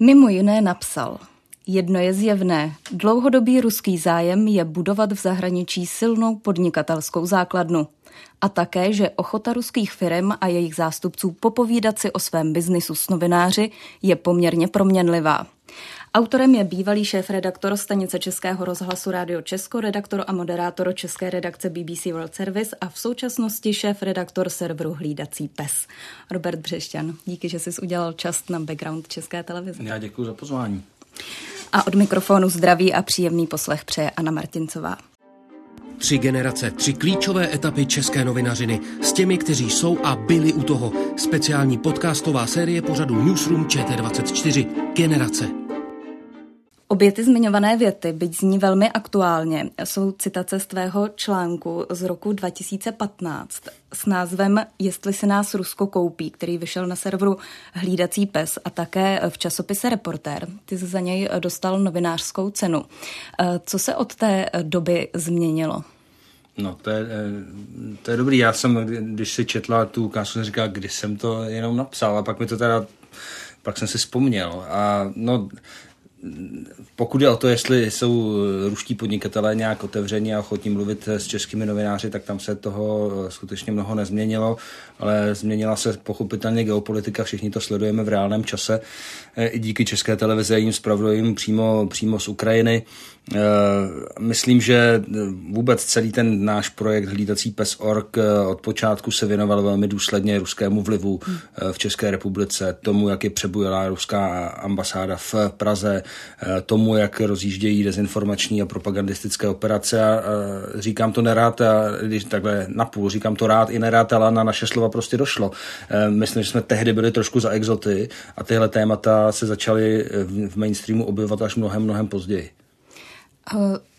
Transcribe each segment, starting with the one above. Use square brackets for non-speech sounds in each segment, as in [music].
Mimo jiné napsal – Jedno je zjevné. Dlouhodobý ruský zájem je budovat v zahraničí silnou podnikatelskou základnu. A také, že ochota ruských firm a jejich zástupců popovídat si o svém biznisu s novináři je poměrně proměnlivá. Autorem je bývalý šéf-redaktor stanice Českého rozhlasu Rádio Česko, redaktor a moderátor České redakce BBC World Service a v současnosti šéf-redaktor serveru Hlídací pes. Robert Břešťan, díky, že jsi udělal čas na background České televize. Já děkuji za pozvání. A od mikrofonu zdraví a příjemný poslech přeje Anna Martincová. Tři generace, tři klíčové etapy české novinařiny s těmi, kteří jsou a byli u toho. Speciální podcastová série pořadu Newsroom ČT24. Generace. Obě ty zmiňované věty, byť zní velmi aktuálně, jsou citace z tvého článku z roku 2015 s názvem Jestli se nás Rusko koupí, který vyšel na serveru Hlídací pes a také v časopise Reportér. Ty jsi za něj dostal novinářskou cenu. Co se od té doby změnilo? No, to je, eh, to je dobrý. Já jsem, když si četla tu ukázku, jsem říkal, kdy jsem to jenom napsal a pak mi to teda, pak jsem si vzpomněl. A no, pokud je o to, jestli jsou ruští podnikatelé nějak otevření a ochotní mluvit s českými novináři, tak tam se toho skutečně mnoho nezměnilo, ale změnila se pochopitelně geopolitika, všichni to sledujeme v reálném čase, e, i díky české televizi a jim zpravodajím přímo, přímo z Ukrajiny. E, myslím, že vůbec celý ten náš projekt Hlídací pes org e, od počátku se věnoval velmi důsledně ruskému vlivu v České republice, tomu, jak je přebujelá ruská ambasáda v Praze, tomu, jak rozjíždějí dezinformační a propagandistické operace a, říkám to nerád, a když takhle napůl, říkám to rád i nerád, ale na naše slova prostě došlo. Myslím, že jsme tehdy byli trošku za exoty a tyhle témata se začaly v mainstreamu objevovat až mnohem, mnohem později.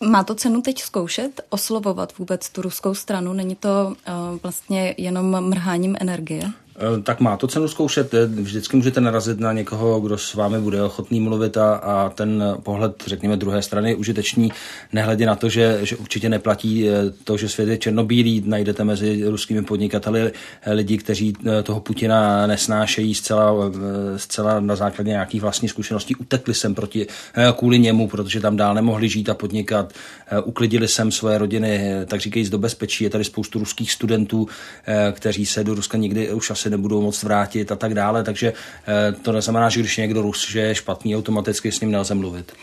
Má to cenu teď zkoušet, oslovovat vůbec tu ruskou stranu? Není to vlastně jenom mrháním energie? Eh, tak má to cenu zkoušet. Eh, vždycky můžete narazit na někoho, kdo s vámi bude ochotný mluvit a, a ten pohled, řekněme, druhé strany je užitečný, nehledě na to, že, že určitě neplatí eh, to, že svět je černobílý. Najdete mezi ruskými podnikateli lidi, kteří toho Putina nesnášejí zcela, zcela na základě nějakých vlastních zkušeností. Utekli sem proti, kvůli němu, protože tam dál nemohli žít a podnikat. Uklidili sem své rodiny, tak říkají, do bezpečí. Je tady spoustu ruských studentů, kteří se do Ruska nikdy už asi nebudou moc vrátit a tak dále, takže eh, to neznamená, že když někdo Rus, že je špatný, automaticky s ním nelze mluvit.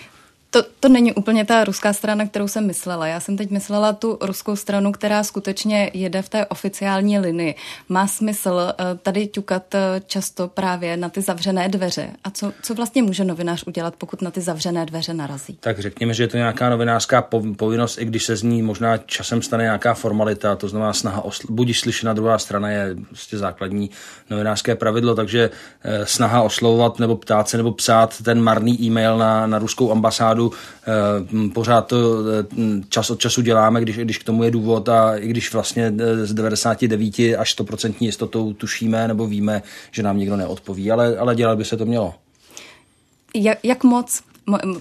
To, to není úplně ta ruská strana, kterou jsem myslela. Já jsem teď myslela tu ruskou stranu, která skutečně jede v té oficiální linii. Má smysl eh, tady ťukat eh, často právě na ty zavřené dveře. A co, co vlastně může novinář udělat, pokud na ty zavřené dveře narazí? Tak řekněme, že je to nějaká novinářská povinnost, i když se z ní možná časem stane nějaká formalita, to znamená snaha osl- budíš slyšena druhá strana je prostě základní novinářské pravidlo, takže eh, snaha oslovovat nebo ptát se nebo psát ten marný e-mail na, na ruskou ambasádu Eh, pořád to eh, čas od času děláme, když, když k tomu je důvod a i když vlastně eh, z 99 až 100% jistotou tušíme nebo víme, že nám někdo neodpoví, ale, ale dělat by se to mělo. Jak, jak moc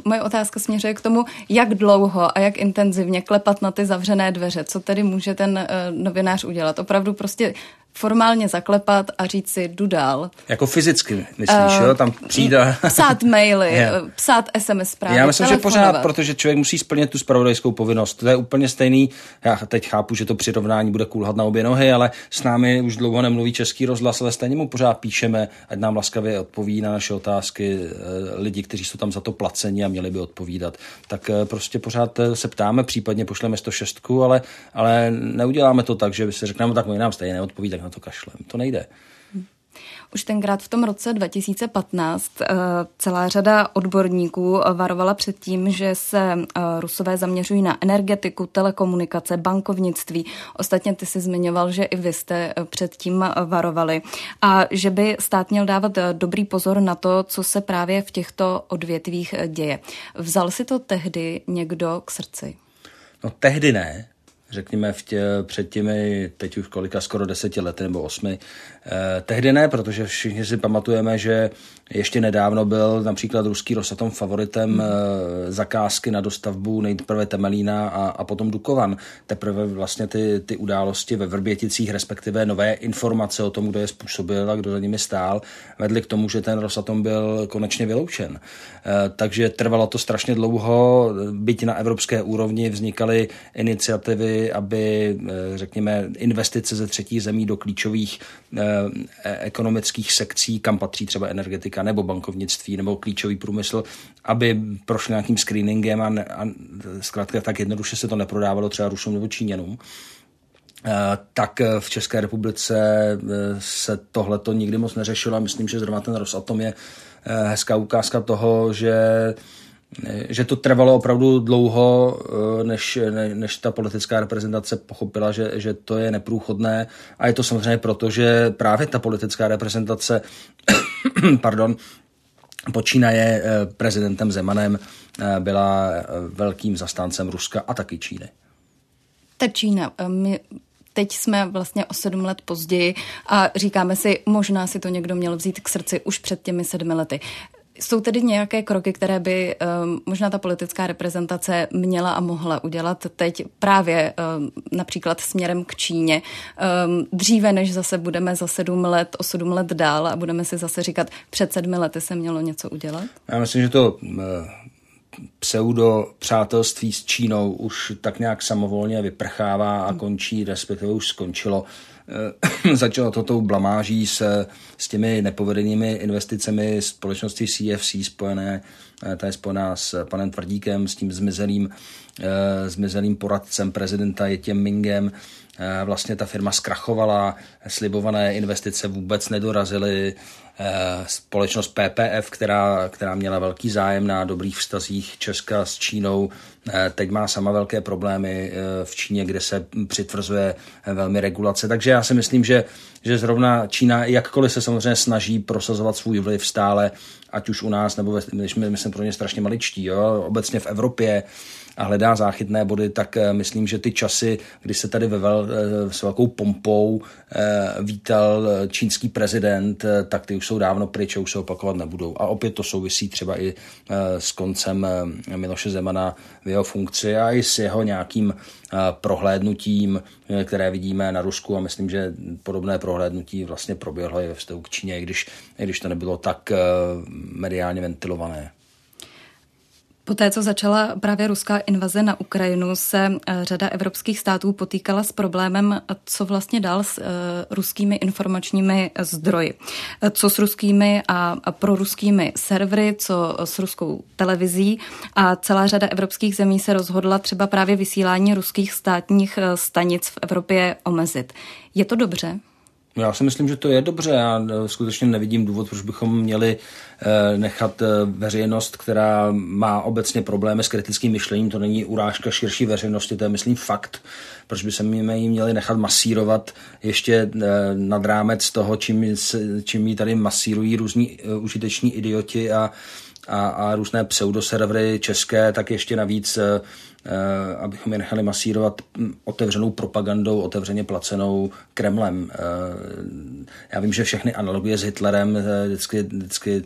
Moje otázka směřuje k tomu, jak dlouho a jak intenzivně klepat na ty zavřené dveře. Co tedy může ten novinář udělat? Opravdu prostě formálně zaklepat a říct si, jdu dál. Jako fyzicky, myslíš, uh, jo? Tam přijde... Psát maily, [laughs] yeah. psát SMS zprávy, Já myslím, že pořád, protože člověk musí splnit tu spravodajskou povinnost. To je úplně stejný, já teď chápu, že to přirovnání bude kulhat na obě nohy, ale s námi už dlouho nemluví český rozhlas, ale stejně mu pořád píšeme, ať nám laskavě odpoví na naše otázky eh, lidi, kteří jsou tam za to placeni a měli by odpovídat. Tak eh, prostě pořád eh, se ptáme, případně pošleme 106, ale, ale neuděláme to tak, že si řekneme, tak my nám stejně neodpoví, tak na to kašlem. To nejde. Už tenkrát v tom roce 2015 eh, celá řada odborníků varovala před tím, že se eh, Rusové zaměřují na energetiku, telekomunikace, bankovnictví. Ostatně ty si zmiňoval, že i vy jste eh, před tím varovali. A že by stát měl dávat dobrý pozor na to, co se právě v těchto odvětvích děje. Vzal si to tehdy někdo k srdci? No tehdy ne, řekněme v tě, před těmi, teď už kolika, skoro deseti lety nebo osmi. Eh, tehdy ne, protože všichni si pamatujeme, že ještě nedávno byl například ruský Rosatom favoritem hmm. eh, zakázky na dostavbu nejprve Temelína a, a potom Dukovan. Teprve vlastně ty, ty události ve Vrběticích, respektive nové informace o tom, kdo je způsobil a kdo za nimi stál, vedly k tomu, že ten Rosatom byl konečně vyloučen. Eh, takže trvalo to strašně dlouho, byť na evropské úrovni vznikaly iniciativy, aby, eh, řekněme, investice ze třetích zemí do klíčových e, ekonomických sekcí, kam patří třeba energetika nebo bankovnictví nebo klíčový průmysl, aby prošli nějakým screeningem a, a zkrátka tak jednoduše se to neprodávalo třeba Rusům nebo Číňanům tak v České republice se tohle to nikdy moc neřešilo a myslím, že zrovna ten Rosatom je hezká ukázka toho, že že to trvalo opravdu dlouho, než, než ta politická reprezentace pochopila, že, že to je neprůchodné. A je to samozřejmě proto, že právě ta politická reprezentace [coughs] pardon, počínaje prezidentem Zemanem byla velkým zastáncem Ruska a taky Číny. Ta Čína, my teď jsme vlastně o sedm let později a říkáme si, možná si to někdo měl vzít k srdci už před těmi sedmi lety. Jsou tedy nějaké kroky, které by um, možná ta politická reprezentace měla a mohla udělat teď právě um, například směrem k Číně, um, dříve než zase budeme za sedm let, o sedm let dál a budeme si zase říkat, před sedmi lety se mělo něco udělat? Já myslím, že to uh pseudo přátelství s Čínou už tak nějak samovolně vyprchává a končí, respektive už skončilo. Eh, [clears throat] začalo to tou blamáží s, s těmi nepovedenými investicemi společnosti CFC spojené, eh, ta je spojená s panem Tvrdíkem, s tím zmizelým, eh, zmizelým poradcem prezidenta Jetěm Mingem. Vlastně ta firma zkrachovala, slibované investice vůbec nedorazily, společnost PPF, která, která měla velký zájem na dobrých vztazích Česka s Čínou, eh, teď má sama velké problémy eh, v Číně, kde se přitvrzuje velmi regulace. Takže já si myslím, že, že zrovna Čína, jakkoliv se samozřejmě snaží prosazovat svůj vliv stále, ať už u nás, nebo když my, my jsme pro ně strašně maličtí, jo, obecně v Evropě, a hledá záchytné body, tak eh, myslím, že ty časy, kdy se tady ve vel, eh, s velkou pompou eh, vítal čínský prezident, tak ty už jsou dávno pryč a už se opakovat nebudou. A opět to souvisí třeba i s koncem Miloše Zemana v jeho funkci a i s jeho nějakým prohlédnutím, které vidíme na Rusku a myslím, že podobné prohlédnutí vlastně proběhlo i ve vztahu k Číně, i když, i když to nebylo tak mediálně ventilované. Poté, co začala právě ruská invaze na Ukrajinu, se eh, řada evropských států potýkala s problémem, co vlastně dál s uh, ruskými informačními zdroji. Co s ruskými a proruskými servery, co s ruskou televizí a celá řada evropských zemí se rozhodla třeba právě vysílání ruských státních eh, stanic v Evropě omezit. Je to dobře? Já si myslím, že to je dobře. Já eh, skutečně nevidím důvod, proč bychom měli eh, nechat eh, veřejnost, která má obecně problémy s kritickým myšlením, to není urážka širší veřejnosti, to je, myslím, fakt. Proč by se jí měli nechat masírovat ještě nad rámec toho, čím, čím jí tady masírují různí užiteční idioti a, a, a různé pseudoservery české, tak ještě navíc abychom je nechali masírovat hm, otevřenou propagandou, otevřeně placenou Kremlem. Eh, já vím, že všechny analogie s Hitlerem eh, vždycky, vždycky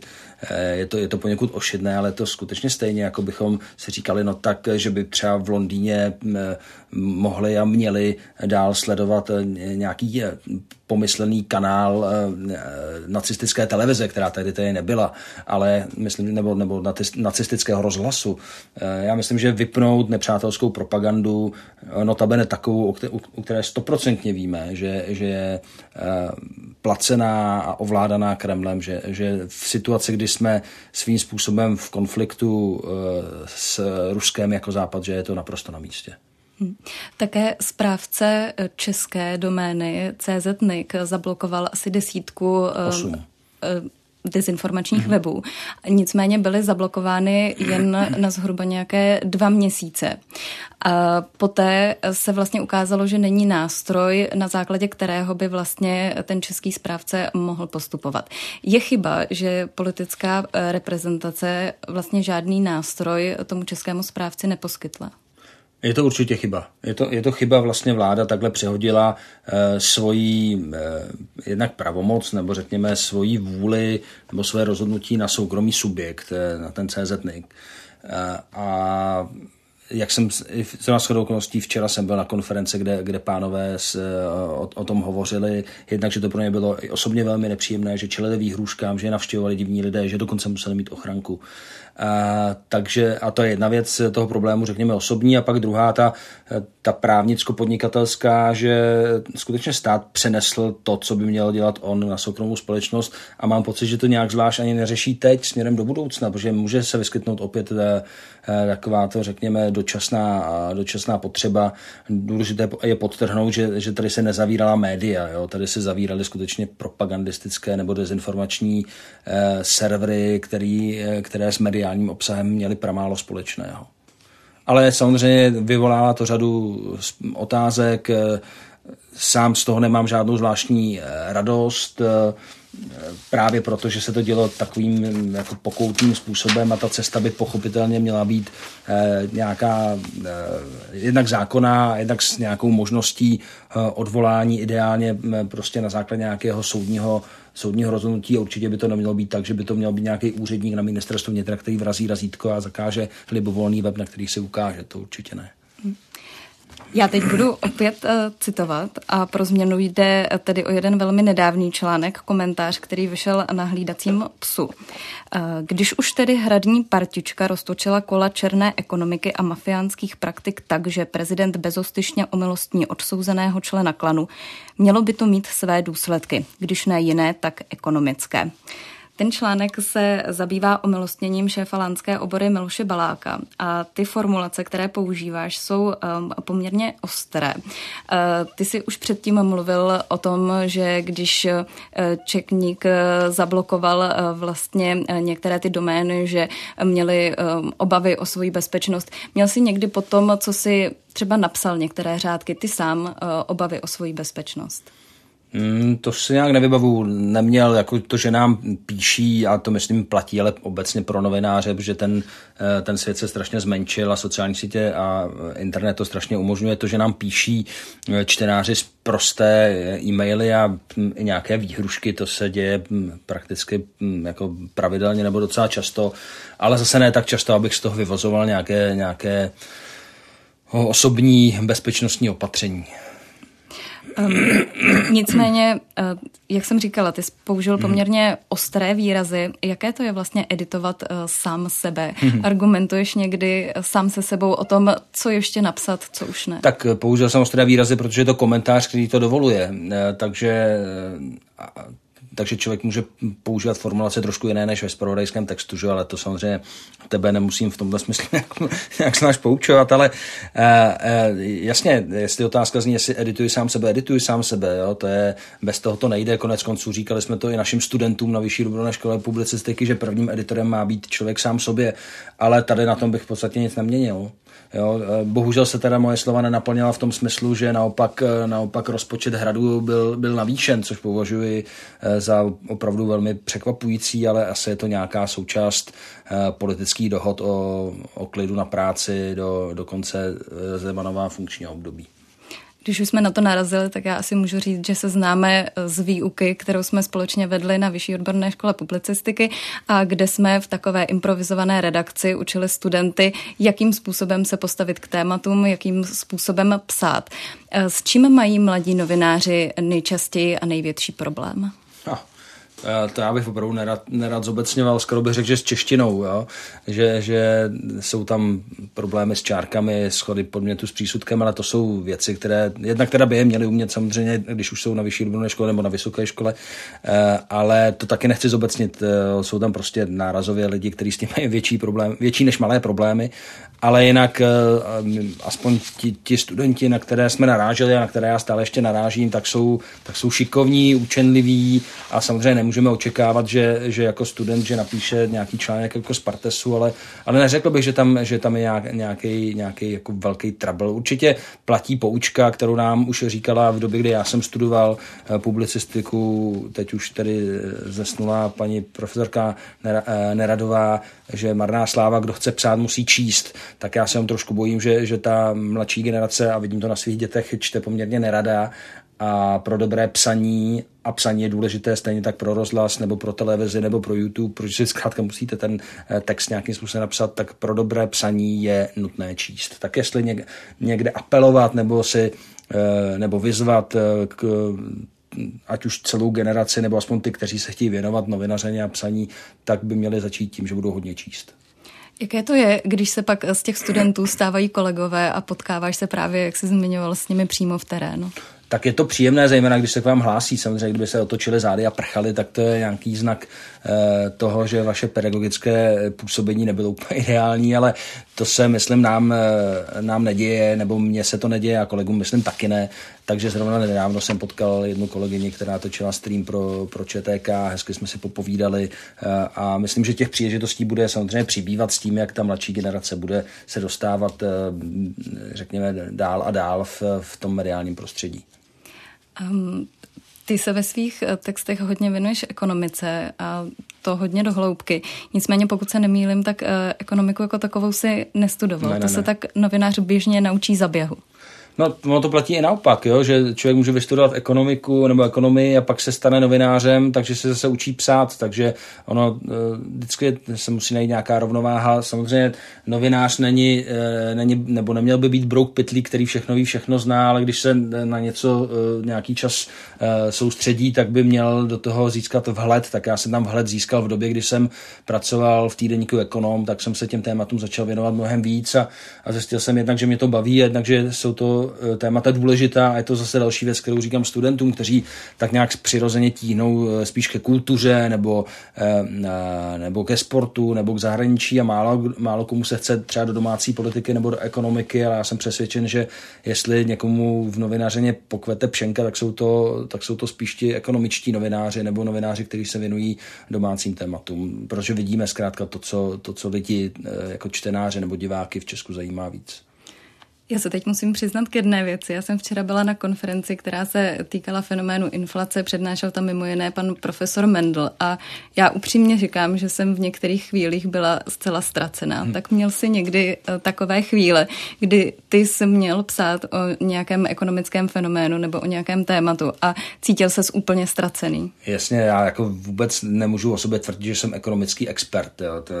je to, je to poněkud ošidné, ale to skutečně stejně, jako bychom si říkali, no tak, že by třeba v Londýně hm, mohli a měli dál sledovat nějaký pomyslený kanál nacistické televize, která tady tady nebyla, ale myslím, nebo, nebo nacistického rozhlasu. Já myslím, že vypnout nepřátelské nepřátelskou propagandu, eh, notabene takovou, u které stoprocentně víme, že, že je eh, placená a ovládaná Kremlem, že, že v situaci, kdy jsme svým způsobem v konfliktu eh, s Ruskem jako Západ, že je to naprosto na místě. Hm. Také správce české domény CZNIC zablokoval asi desítku Osm dezinformačních mm-hmm. webů. Nicméně byly zablokovány jen na zhruba nějaké dva měsíce. A poté se vlastně ukázalo, že není nástroj, na základě kterého by vlastně ten český správce mohl postupovat. Je chyba, že politická reprezentace vlastně žádný nástroj tomu českému správci neposkytla. Je to určitě chyba. Je to, je to chyba, vlastně vláda takhle přehodila eh, svoji eh, jednak pravomoc, nebo řekněme svoji vůli, nebo své rozhodnutí na soukromý subjekt, eh, na ten CZNIC. Eh, a jak jsem na shodou okolností včera jsem byl na konference, kde, kde pánové s, o, o, tom hovořili, jednak, že to pro ně bylo osobně velmi nepříjemné, že čelili výhruškám, že navštěvovali divní lidé, že dokonce museli mít ochranku. A, takže, a to je jedna věc toho problému, řekněme, osobní, a pak druhá, ta, ta právnicko-podnikatelská, že skutečně stát přenesl to, co by měl dělat on na soukromou společnost a mám pocit, že to nějak zvlášť ani neřeší teď směrem do budoucna, protože může se vyskytnout opět eh, eh, taková to, řekněme, dočasná, dočasná potřeba. Důležité je podtrhnout, že, že tady se nezavírala média, jo? tady se zavíraly skutečně propagandistické nebo dezinformační eh, servery, který, které s mediálním obsahem měly pramálo společného. Ale samozřejmě vyvolává to řadu otázek, eh, sám z toho nemám žádnou zvláštní eh, radost, právě proto, že se to dělo takovým jako pokoutním způsobem a ta cesta by pochopitelně měla být eh, nějaká eh, jednak zákonná, jednak s nějakou možností eh, odvolání ideálně eh, prostě na základě nějakého soudního soudního rozhodnutí určitě by to nemělo být tak, že by to měl být nějaký úředník na ministerstvu vnitra, který vrazí razítko a zakáže libovolný web, na který se ukáže. To určitě ne. Já teď budu opět uh, citovat a pro změnu jde tedy o jeden velmi nedávný článek, komentář, který vyšel na hlídacím psu. Uh, když už tedy hradní partička roztočila kola černé ekonomiky a mafiánských praktik tak, že prezident bezostyšně omilostní odsouzeného člena klanu, mělo by to mít své důsledky, když ne jiné, tak ekonomické. Ten článek se zabývá omilostněním šéfa lánské obory Miloše Baláka a ty formulace, které používáš, jsou um, poměrně ostré. Uh, ty si už předtím mluvil o tom, že když uh, Čekník uh, zablokoval uh, vlastně některé ty domény, že měli um, obavy o svoji bezpečnost. Měl si někdy potom, co si třeba napsal některé řádky, ty sám obavy o svoji bezpečnost? Mm, to si nějak nevybavu. Neměl jako to, že nám píší, a to myslím platí, ale obecně pro novináře, že ten, eh, ten svět se strašně zmenšil a sociální sítě a internet to strašně umožňuje. To, že nám píší eh, čtenáři z prosté e-maily a i nějaké výhrušky, to se děje mm, prakticky jako pravidelně nebo docela často, ale zase ne tak často, abych z toho vyvozoval nějaké, nějaké osobní bezpečnostní opatření. Um, nicméně, uh, jak jsem říkala, ty jsi použil hmm. poměrně ostré výrazy. Jaké to je vlastně editovat uh, sám sebe? Hmm. Argumentuješ někdy sám se sebou o tom, co ještě napsat, co už ne? Tak použil jsem ostré výrazy, protože je to komentář, který to dovoluje. Takže takže člověk může používat formulace trošku jiné než ve spravodajském textu, že? ale to samozřejmě tebe nemusím v tomto smyslu [laughs] nějak, nějak snaž poučovat, ale eh, eh, jasně, jestli otázka zní, jestli edituji sám sebe, edituji sám sebe, jo? to je, bez toho to nejde, konec konců říkali jsme to i našim studentům na Vyšší dobrovolné škole publicistiky, že prvním editorem má být člověk sám sobě, ale tady na tom bych v podstatě nic neměnil. Jo, eh, bohužel se teda moje slova nenaplnila v tom smyslu, že naopak, eh, naopak rozpočet hradu byl, byl navýšen, což považuji eh, za opravdu velmi překvapující, ale asi je to nějaká součást politických dohod o, o klidu na práci do, do konce Zemanová funkčního období. Když už jsme na to narazili, tak já asi můžu říct, že se známe z výuky, kterou jsme společně vedli na Vyšší odborné škole publicistiky a kde jsme v takové improvizované redakci učili studenty, jakým způsobem se postavit k tématům, jakým způsobem psát. S čím mají mladí novináři nejčastěji a největší problém? No, To já bych opravdu nerad, nerad zobecňoval, skoro bych řekl, že s češtinou, jo? Že, že jsou tam problémy s čárkami, schody podmětu s přísudkem, ale to jsou věci, které jednak teda by je měli umět samozřejmě, když už jsou na vyšší odborné škole nebo na vysoké škole, eh, ale to taky nechci zobecnit. Eh, jsou tam prostě nárazově lidi, kteří s tím mají větší problém, větší než malé problémy, ale jinak eh, aspoň ti, ti studenti, na které jsme naráželi a na které já stále ještě narážím, tak jsou, tak jsou šikovní, učenliví a samozřejmě nemůžeme očekávat, že, že jako student, že napíše nějaký článek jako z Partesu, ale, ale neřekl bych, že tam, že tam je nějaký, nějaký jako velký trouble. Určitě platí poučka, kterou nám už říkala v době, kdy já jsem studoval eh, publicistiku, teď už tedy zesnulá paní profesorka eh, Neradová, že marná sláva, kdo chce psát, musí číst. Tak já se tam trošku bojím, že, že ta mladší generace, a vidím to na svých dětech, čte poměrně nerada a pro dobré psaní a psaní je důležité stejně tak pro rozhlas nebo pro televizi nebo pro YouTube, protože si zkrátka musíte ten eh, text nějakým způsobem napsat, tak pro dobré psaní je nutné číst. Tak jestli někde apelovat nebo si eh, nebo vyzvat eh, k ať už celou generaci, nebo aspoň ty, kteří se chtějí věnovat novinařeně a psaní, tak by měli začít tím, že budou hodně číst. Jaké to je, když se pak z těch studentů stávají kolegové a potkáváš se právě, jak jsi zmiňoval, s nimi přímo v terénu? tak je to příjemné, zejména když se k vám hlásí. Samozřejmě, kdyby se otočili zády a prchali, tak to je nějaký znak eh, toho, že vaše pedagogické působení nebylo úplně [laughs] ideální, ale to se, myslím, nám, eh, nám neděje, nebo mně se to neděje a kolegům, myslím, taky ne. Takže zrovna nedávno jsem potkal jednu kolegyni, která točila stream pro, pro ČTK, hezky jsme si popovídali eh, a myslím, že těch příležitostí bude samozřejmě přibývat s tím, jak ta mladší generace bude se dostávat, řekněme, dál a dál v, v tom mediálním prostředí. Um, ty se ve svých eh, textech hodně věnuješ ekonomice a to hodně do hloubky. Nicméně, pokud se nemýlim, tak uh, ekonomiku jako takovou si nestudoval. Ne, ne, to ne. se tak novinář běžně naučí za běhu. No, ono to platí i naopak, jo? že člověk může vystudovat ekonomiku nebo ekonomii a pak se stane novinářem, takže se zase učí psát, takže ono eh, vždycky se musí najít nějaká rovnováha. Samozřejmě novinář není, eh, není nebo neměl by být brouk pytlík, který všechno ví, všechno zná, ale když se na něco eh, nějaký čas soustředí, tak by měl do toho získat vhled. Tak já jsem tam vhled získal v době, kdy jsem pracoval v týdenníku Ekonom, tak jsem se těm tématům začal věnovat mnohem víc a, a zjistil jsem jednak, že mě to baví, jednak, že jsou to Eh, témata důležitá a je to zase další věc, kterou říkám studentům, kteří tak nějak přirozeně tíhnou eh, spíš ke kultuře nebo, eh, nebo ke sportu nebo k zahraničí a málo, málo komu se chce třeba do domácí politiky nebo do ekonomiky, ale já jsem přesvědčen, že jestli někomu v novinařeně pokvete pšenka, tak jsou to, tak jsou to spíš ti ekonomičtí novináři nebo novináři, kteří se věnují domácím tématům, protože vidíme zkrátka to, co, to, co lidi jako čtenáři nebo diváky v Česku zajímá víc. Já se teď musím přiznat k jedné věci. Já jsem včera byla na konferenci, která se týkala fenoménu inflace. Přednášel tam mimo jiné pan profesor Mendel. A já upřímně říkám, že jsem v některých chvílích byla zcela ztracená. Hmm. Tak měl si někdy eh, takové chvíle, kdy ty jsi měl psát o nějakém ekonomickém fenoménu nebo o nějakém tématu a cítil ses úplně ztracený. Jasně, já jako vůbec nemůžu o sobě tvrdit, že jsem ekonomický expert. Jo. To,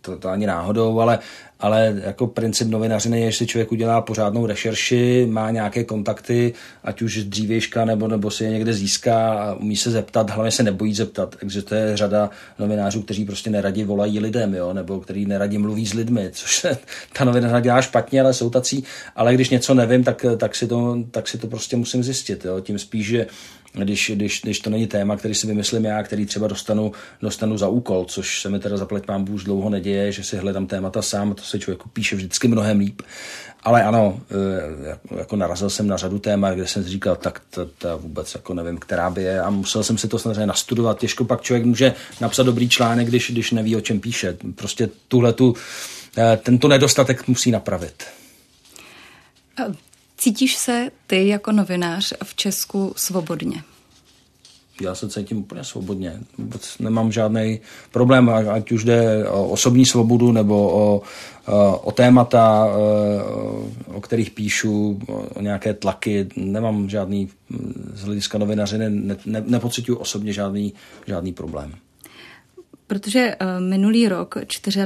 to, to ani náhodou, ale ale jako princip novinařiny je, že si člověk udělá pořádnou rešerši, má nějaké kontakty, ať už dřívějška nebo, nebo si je někde získá a umí se zeptat, hlavně se nebojí zeptat. Existuje řada novinářů, kteří prostě neradi volají lidem, jo, nebo kteří neradi mluví s lidmi, což se ta novina dělá špatně, ale jsou tací. Ale když něco nevím, tak, tak, si, to, tak si to prostě musím zjistit. Jo. Tím spíš, že když, když, když to není téma, který si vymyslím já, který třeba dostanu, dostanu za úkol, což se mi teda zaplať pán už dlouho neděje, že si hledám témata sám, to se člověku píše vždycky mnohem líp. Ale ano, e, jako narazil jsem na řadu témat, kde jsem říkal, tak to, to vůbec jako nevím, která by je a musel jsem si to samozřejmě nastudovat. Těžko pak člověk může napsat dobrý článek, když, když neví, o čem píše. Prostě tuhle tu, e, tento nedostatek musí napravit. Cítíš se ty jako novinář v Česku svobodně? Já se cítím úplně svobodně. Vůbec nemám žádný problém, ať už jde o osobní svobodu nebo o, o témata, o kterých píšu, o nějaké tlaky. Nemám žádný, z hlediska novinařiny, ne, ne, nepocituju osobně žádný, žádný problém. Protože eh, minulý rok,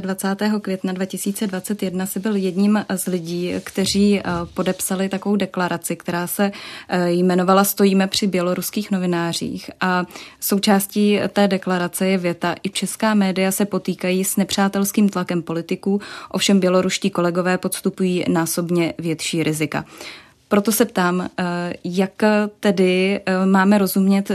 24. května 2021, si byl jedním z lidí, kteří eh, podepsali takovou deklaraci, která se eh, jmenovala Stojíme při běloruských novinářích. A součástí té deklarace je věta, i česká média se potýkají s nepřátelským tlakem politiků, ovšem běloruští kolegové podstupují násobně větší rizika. Proto se ptám, jak tedy máme rozumět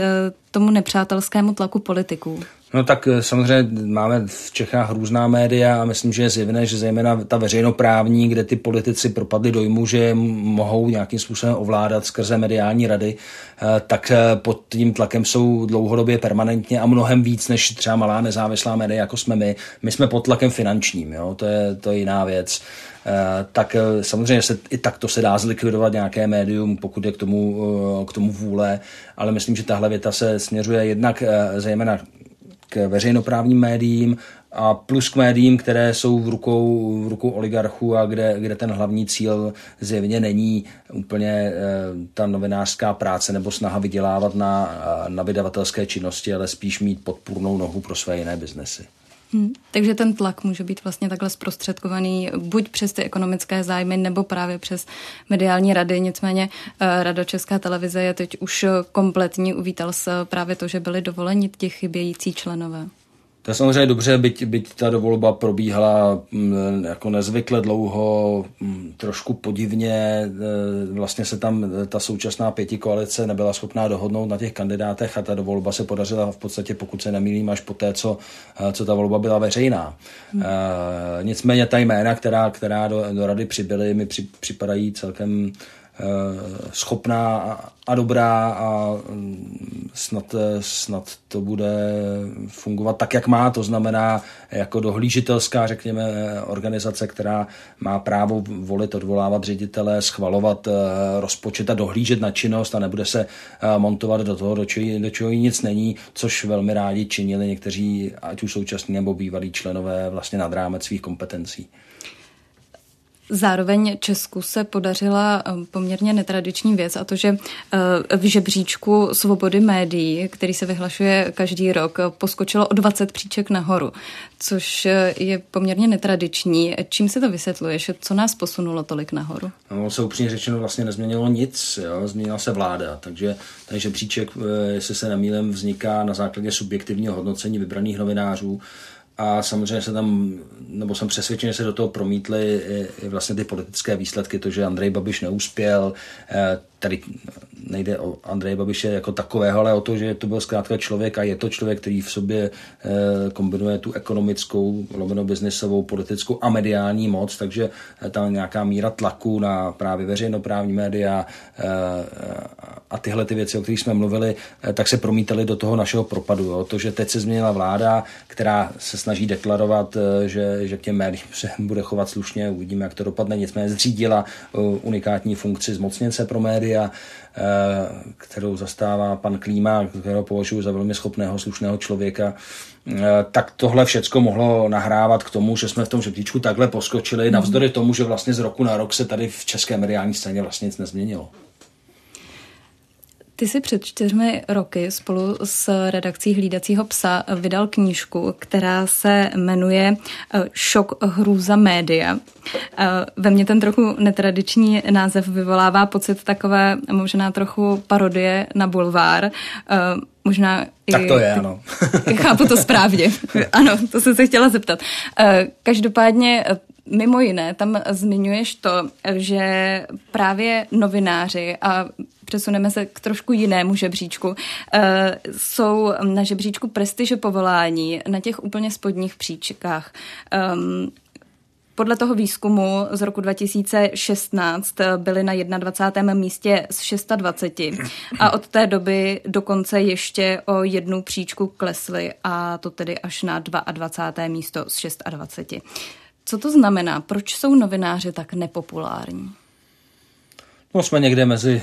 tomu nepřátelskému tlaku politiků? No tak eh, samozřejmě máme v Čechách různá média a myslím, že je zjevné, že zejména ta veřejnoprávní, kde ty politici propadli dojmu, že mohou nějakým způsobem ovládat skrze mediální rady, eh, tak eh, pod tím tlakem jsou dlouhodobě permanentně a mnohem víc než třeba malá nezávislá média, jako jsme my. My jsme pod tlakem finančním, jo? To, je, to je jiná věc tak samozřejmě se, i takto se dá zlikvidovat nějaké médium, pokud je k tomu, k tomu vůle, ale myslím, že tahle věta se směřuje jednak zejména k veřejnoprávním médiím a plus k médiím, které jsou v rukou, v rukou oligarchů a kde, kde ten hlavní cíl zjevně není úplně e, ta novinářská práce nebo snaha vydělávat na, na vydavatelské činnosti, ale spíš mít podpůrnou nohu pro své jiné biznesy. Hmm. Takže ten tlak může být vlastně takhle zprostředkovaný buď přes ty ekonomické zájmy, nebo právě přes mediální rady. Nicméně eh, Rada Česká televize je teď už kompletní. Uvítal se právě to, že byly dovoleni ti chybějící členové. To je samozřejmě dobře, byť, byť ta dovolba probíhala mm, jako nezvykle dlouho, mm, trošku podivně. E, vlastně se tam ta současná pěti koalice nebyla schopná dohodnout na těch kandidátech a ta dovolba se podařila v podstatě, pokud se nemýlím, až po té, co, e, co ta volba byla veřejná. Hmm. E, nicméně ta jména, která, která do, do rady přibyly, mi při, připadají celkem schopná a dobrá a mm, snad, snad to bude fungovat tak, jak má. To znamená jako dohlížitelská, řekněme, organizace, která má právo volit, odvolávat ředitele, schvalovat eh, rozpočet a dohlížet na činnost a nebude se eh, montovat do toho, do čeho, do čeho nic není, což velmi rádi činili někteří, ať už současní nebo bývalí členové vlastně nad rámec svých kompetencí. Zároveň Česku se podařila eh, poměrně netradiční věc a to, že eh, v žebříčku svobody médií, který se vyhlašuje každý rok, poskočilo o 20 příček nahoru, což eh, je poměrně netradiční. Čím se to vysvětluješ? Co nás posunulo tolik nahoru? No, se upřímně řečeno vlastně nezměnilo nic, jo? změnila se vláda, takže ten žebříček, jestli se nemýlím, vzniká na základě subjektivního hodnocení vybraných novinářů a samozřejmě se tam, nebo jsem přesvědčen, že se do toho promítly i, i vlastně ty politické výsledky, to, že Andrej Babiš neuspěl, eh, tady nejde o Andreje Babiše jako takového, ale o to, že to byl zkrátka člověk a je to člověk, který v sobě eh, kombinuje tu ekonomickou, lomeno biznesovou, politickou a mediální moc, takže tam nějaká míra tlaku na právě veřejnoprávní média eh, a tyhle ty věci, o kterých jsme mluvili, eh, tak se promítaly do toho našeho propadu. Jo. To, že teď se změnila vláda, která se snaží deklarovat, že, že k těm médiím se bude chovat slušně, uvidíme, jak to dopadne, nicméně zřídila unikátní funkci zmocněnce pro média, Eh, kterou zastává pan Klíma, kterého považuji za velmi schopného, slušného člověka, eh, tak tohle všecko mohlo nahrávat k tomu, že jsme v tom žebříčku takhle poskočili, navzdory tomu, že vlastně z roku na rok se tady v české mediální scéně vlastně nic nezměnilo. Ty si před čtyřmi roky spolu s redakcí Hlídacího psa vydal knížku, která se jmenuje eh, Šok hrůza média. Eh, ve mně ten trochu netradiční název vyvolává pocit takové možná trochu parodie na bulvár. Eh, možná tak to je, ano. [laughs] chápu to správně. [laughs] ano, to jsem se chtěla zeptat. Každopádně Mimo jiné, tam zmiňuješ to, že právě novináři a přesuneme se k trošku jinému žebříčku, eh, jsou na žebříčku prestiže povolání na těch úplně spodních příčkách. Ehm, podle toho výzkumu z roku 2016 byly na 21. místě z 620 a od té doby dokonce ještě o jednu příčku klesly a to tedy až na 22. místo z 26. Co to znamená? Proč jsou novináři tak nepopulární? No jsme někde mezi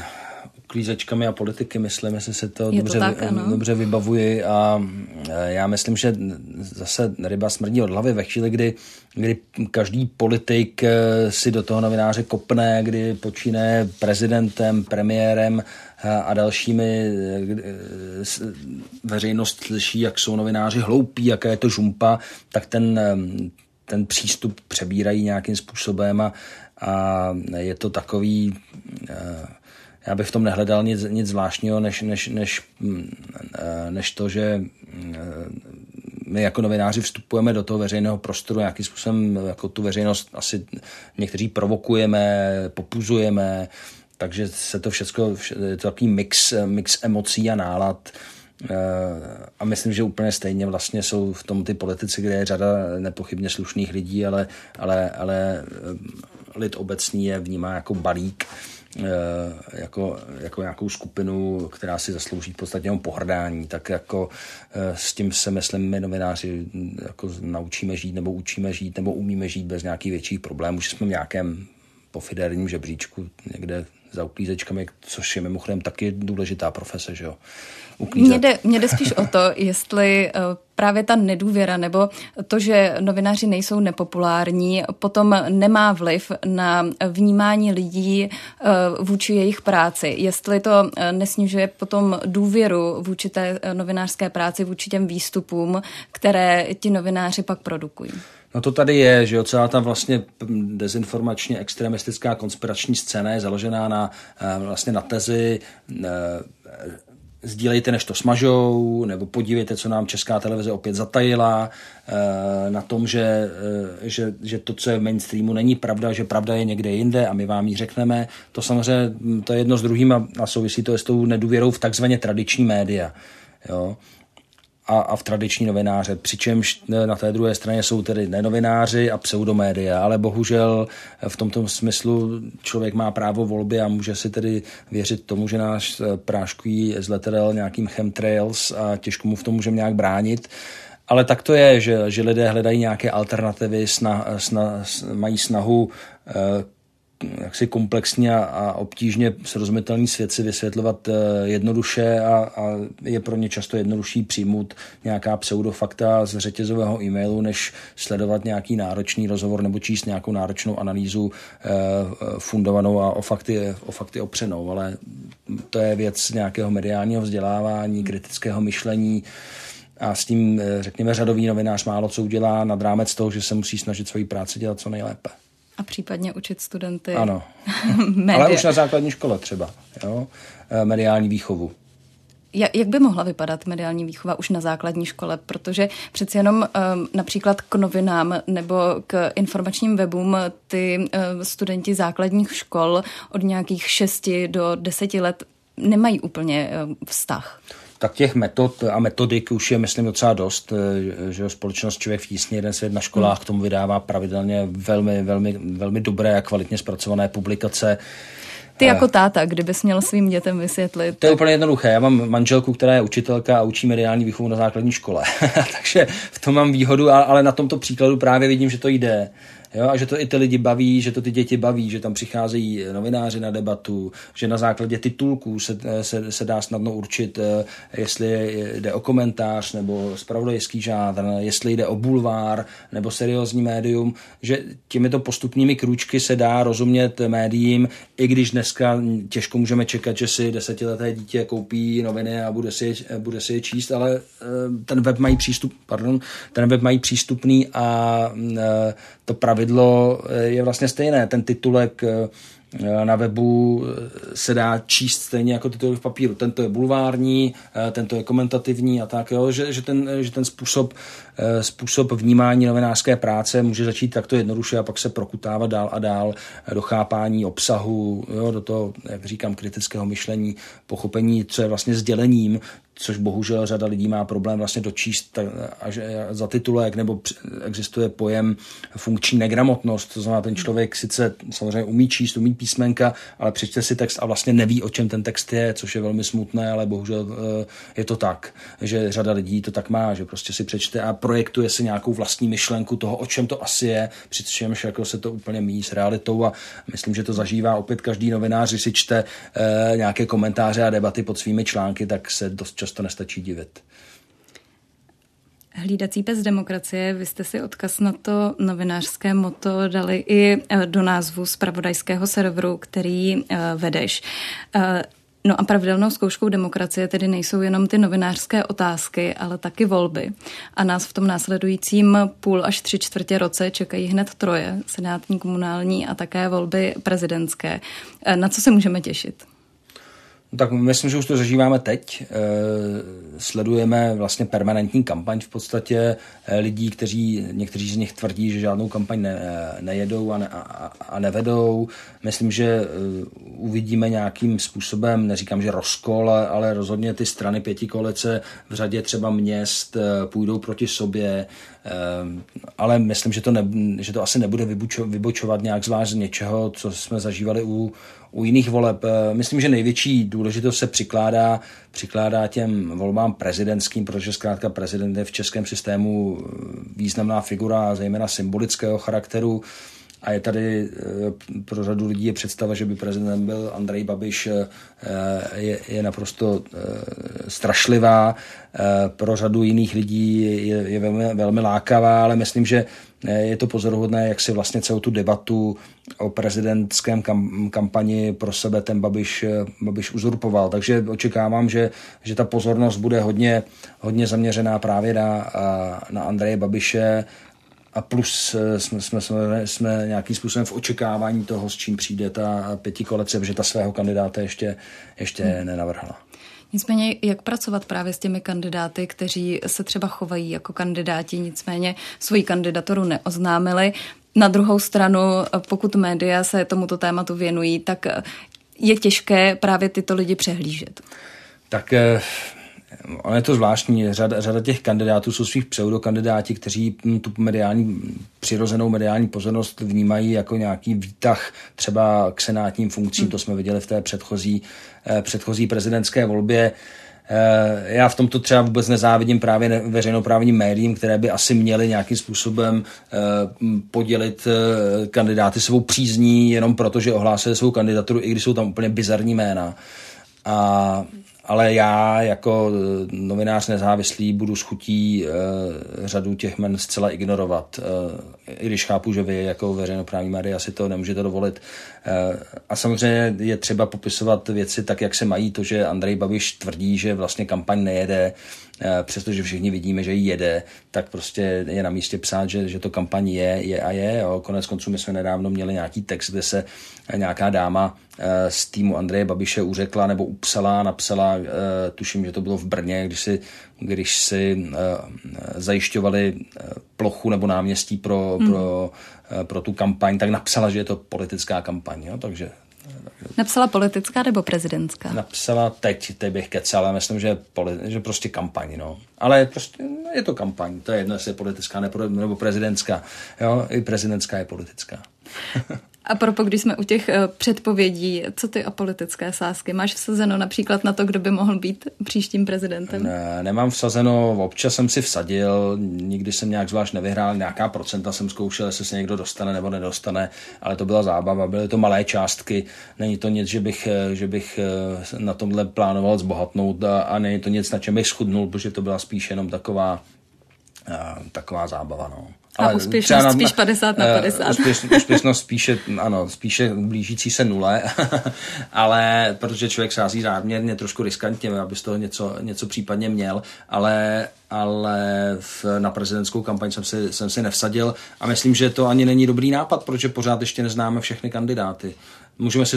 uklízečkami a politiky, myslím, jestli se to, dobře, to tak, dobře vybavuji a e, já myslím, že zase ryba smrdí od hlavy ve chvíli, kdy, kdy každý politik e, si do toho novináře kopne, kdy počíne prezidentem, premiérem, a dalšími veřejnost slyší, jak jsou novináři hloupí, jaká je to žumpa, tak ten, ten přístup přebírají nějakým způsobem a, a je to takový já bych v tom nehledal nic, nic zvláštního, než, než, než, než to, že my jako novináři vstupujeme do toho veřejného prostoru nějakým způsobem, jako tu veřejnost asi někteří provokujeme, popuzujeme, takže se to všechno, je to takový mix, mix emocí a nálad. Eh, a myslím, že úplně stejně vlastně jsou v tom ty politici, kde je řada nepochybně slušných lidí, ale, ale, ale eh, lid obecný je vnímá jako balík Eh, jako, jako nějakou skupinu, která si zaslouží v podstatě jenom pohrdání, tak jako s tím se myslím my novináři jako naučíme žít nebo učíme žít nebo umíme žít bez nějakých větších problémů, že jsme v nějakém pofiderním žebříčku někde za uklízečkami, což je mimochodem taky důležitá profese, že jo. Mně jde, mě jde spíš o to, jestli eh, právě ta nedůvěra nebo to, že novináři nejsou nepopulární, potom nemá vliv na vnímání lidí eh, vůči jejich práci. Jestli to eh, nesnižuje potom důvěru vůči té novinářské práci, vůči těm výstupům, které ti novináři pak produkují. No to tady je, že jo, celá ta vlastně dezinformačně extremistická konspirační scéna je založená na vlastně na tezi sdílejte, než to smažou, nebo podívejte, co nám česká televize opět zatajila, eh, na tom, že, eh, že, že to, co je v mainstreamu, není pravda, že pravda je někde jinde a my vám ji řekneme. To samozřejmě hm, to je jedno s druhým a, souvisí to s tou nedůvěrou v takzvaně tradiční média. Jo a, a v tradiční novináře. Přičemž na té druhé straně jsou tedy nenovináři a pseudomédia, ale bohužel v tomto smyslu člověk má právo volby a může si tedy věřit tomu, že náš práškují z letadel nějakým chemtrails a těžko mu v tom můžeme nějak bránit. Ale tak to je, že, že lidé hledají nějaké alternativy, sna, sna, mají snahu jaksi komplexně a, a obtížně srozumitelný svět si vysvětlovat uh, jednoduše a, a je pro ně často jednodušší přijmout nějaká pseudofakta z řetězového e-mailu, než sledovat nějaký náročný rozhovor nebo číst nějakou náročnou analýzu uh, fundovanou a o fakty, o fakty opřenou. Ale to je věc nějakého mediálního vzdělávání, kritického myšlení, a s tím, eh, řekněme, řadový novinář málo co udělá nad rámec toho, že se musí snažit svoji práci dělat co nejlépe. A případně učit studenty. Ano. [laughs] Ale už na základní škole třeba. Jo? Eh, mediální výchovu. Jak by mohla vypadat mediální výchova už na základní škole? Protože přeci jenom um, například k novinám nebo k informačním webům ty uh, studenti základních škol od nějakých 6 do 10 let nemají úplně uh, vztah tak těch metod a metodik už je, myslím, docela dost, eh, že společnost Člověk v tísni, jeden svět na školách k tomu vydává pravidelně velmi, velmi, velmi dobré a kvalitně zpracované publikace. Ty jako táta, kdybys měl svým dětem vysvětlit. To je úplně jednoduché. Já mám manželku, která je učitelka a učí mediální výchovu na základní škole. [laughs] Takže v tom mám výhodu, ale na tomto příkladu právě vidím, že to jde. Jo, a že to i ty lidi baví, že to ty děti baví, že tam přicházejí novináři na debatu, že na základě titulků se, se, se dá snadno určit, eh, jestli jde o komentář nebo spravodajský žádr, jestli jde o bulvár nebo seriózní médium, že těmito postupnými krůčky se dá rozumět médiím, i když dneska těžko můžeme čekat, že si desetileté dítě koupí noviny a bude si, je, bude si je číst, ale eh, ten web mají přístup, pardon, ten web mají přístupný a eh, to pravidlo eh, je vlastně stejné. Ten titulek eh, na webu eh, se dá číst stejně jako titulek v papíru. Tento je bulvární, tento je komentativní a tak, jo, že, že, ten, že ten způsob, způsob vnímání novinářské práce může začít takto jednoduše a pak se prokutávat dál a dál do chápání obsahu, jo, do toho, jak říkám, kritického myšlení, pochopení, co je vlastně sdělením, což bohužel řada lidí má problém vlastně dočíst až za titulek, nebo existuje pojem funkční negramotnost, to znamená, ten člověk sice samozřejmě umí číst, umí písmenka, ale přečte si text a vlastně neví, o čem ten text je, což je velmi smutné, ale bohužel eh, je to tak, že řada lidí to tak má, že prostě si přečte a projektuje si nějakou vlastní myšlenku toho, o čem to asi je, přičemž jako se to úplně míjí s realitou a myslím, že to zažívá opět každý novinář, si čte eh, nějaké komentáře a debaty pod svými články, tak se dost často nestačí divit. Hlídací pes demokracie, vy jste si odkaz na to novinářské moto dali i eh, do názvu z pravodajského serveru, který eh, vedeš. Eh, No a pravidelnou zkouškou demokracie tedy nejsou jenom ty novinářské otázky, ale taky volby. A nás v tom následujícím půl až tři čtvrtě roce čekají hned troje, senátní, komunální a také volby prezidentské. Na co se můžeme těšit? No tak myslím, že už to zažíváme teď. E, sledujeme vlastně permanentní kampaň v podstatě e, lidí, kteří, někteří z nich tvrdí, že žádnou kampaň ne, nejedou a, ne, a, a nevedou. Myslím, že e, uvidíme nějakým způsobem, neříkám, že rozkol, ale rozhodně ty strany pěti koalice v řadě třeba měst půjdou proti sobě, ale myslím, že to, ne, že to asi nebude vybočovat nějak zvlášť z něčeho, co jsme zažívali u u jiných voleb. Eh, myslím, že největší důležitost se přikládá, přikládá těm volbám prezidentským, protože zkrátka prezident je v českém systému eh, významná figura, zejména symbolického charakteru. A je tady eh, pro řadu lidí je představa, že by prezident byl Andrej Babiš, je, je naprosto strašlivá. Pro řadu jiných lidí je, je velmi, velmi lákavá, ale myslím, že je to pozoruhodné, jak si vlastně celou tu debatu o prezidentském kam, kampani pro sebe ten Babiš, Babiš uzurpoval. Takže očekávám, že, že ta pozornost bude hodně, hodně zaměřená právě na, na Andreje Babiše a plus jsme, jsme, jsme, jsme nějakým způsobem v očekávání toho, s čím přijde ta pěti kolece, že ta svého kandidáta ještě, ještě hmm. nenavrhla. Nicméně, jak pracovat právě s těmi kandidáty, kteří se třeba chovají jako kandidáti, nicméně svoji kandidaturu neoznámili. Na druhou stranu, pokud média se tomuto tématu věnují, tak je těžké právě tyto lidi přehlížet. Tak Ono je to zvláštní. Řada, řada těch kandidátů jsou svých pseudokandidáti, kteří tu mediální, přirozenou mediální pozornost vnímají jako nějaký výtah třeba k senátním funkcím. Hmm. To jsme viděli v té předchozí, eh, předchozí prezidentské volbě. Eh, já v tomto třeba vůbec nezávidím právě veřejnoprávním médiím, které by asi měly nějakým způsobem eh, podělit kandidáty svou přízní jenom proto, že ohlásili svou kandidaturu, i když jsou tam úplně bizarní jména. A ale já jako eh, novinář nezávislý budu schutí e, řadu těch men zcela ignorovat. E, I když chápu, že vy jako veřejnoprávní média si to nemůžete dovolit. E, a samozřejmě je třeba popisovat věci tak, jak se mají. To, že Andrej Babiš tvrdí, že vlastně kampaň nejede, e, přestože všichni vidíme, že ji jede, tak prostě je na místě psát, že, že to kampaň je, je a je. Jo. Konec konců my jsme nedávno měli nějaký text, kde se nějaká dáma Eh, z týmu Andreje Babiše uřekla nebo upsala, napsala, eh, tuším, že to bylo v Brně, když si, když si eh, zajišťovali plochu nebo náměstí pro, hmm. pro, pro tu kampaň, tak napsala, že je to politická kampaň. Jo? Takže Napsala politická nebo prezidentská? Napsala teď, teď bych kecal, ale myslím, že, poli, že prostě kampaň, no. Ale prostě no, je to kampaň, to je jedno, jestli je politická nebo prezidentská. Jo, i prezidentská je politická. [laughs] A propo, když jsme u těch eh, předpovědí, co ty apolitické sázky? Máš vsazeno například na to, kdo by mohl být příštím prezidentem? Ne, nemám vsazeno, občas jsem si vsadil, nikdy jsem nějak zvlášť nevyhrál, nějaká procenta jsem zkoušel, jestli se někdo dostane nebo nedostane, ale to byla zábava, byly to malé částky, není to nic, že bych, eh, že bych eh, na tomhle plánoval zbohatnout a, a není to nic, na čem bych schudnul, protože to byla spíš jenom taková, taková zábava. No. A ale úspěšnost na, spíš 50 na 50. Eh, úspěš, úspěšnost spíše, ano, spíše blížící se nule, [laughs] ale protože člověk sází záměrně trošku riskantně, aby z toho něco, něco případně měl, ale, ale v, na prezidentskou kampaň jsem si, jsem si nevsadil a myslím, že to ani není dobrý nápad, protože pořád ještě neznáme všechny kandidáty. Můžeme si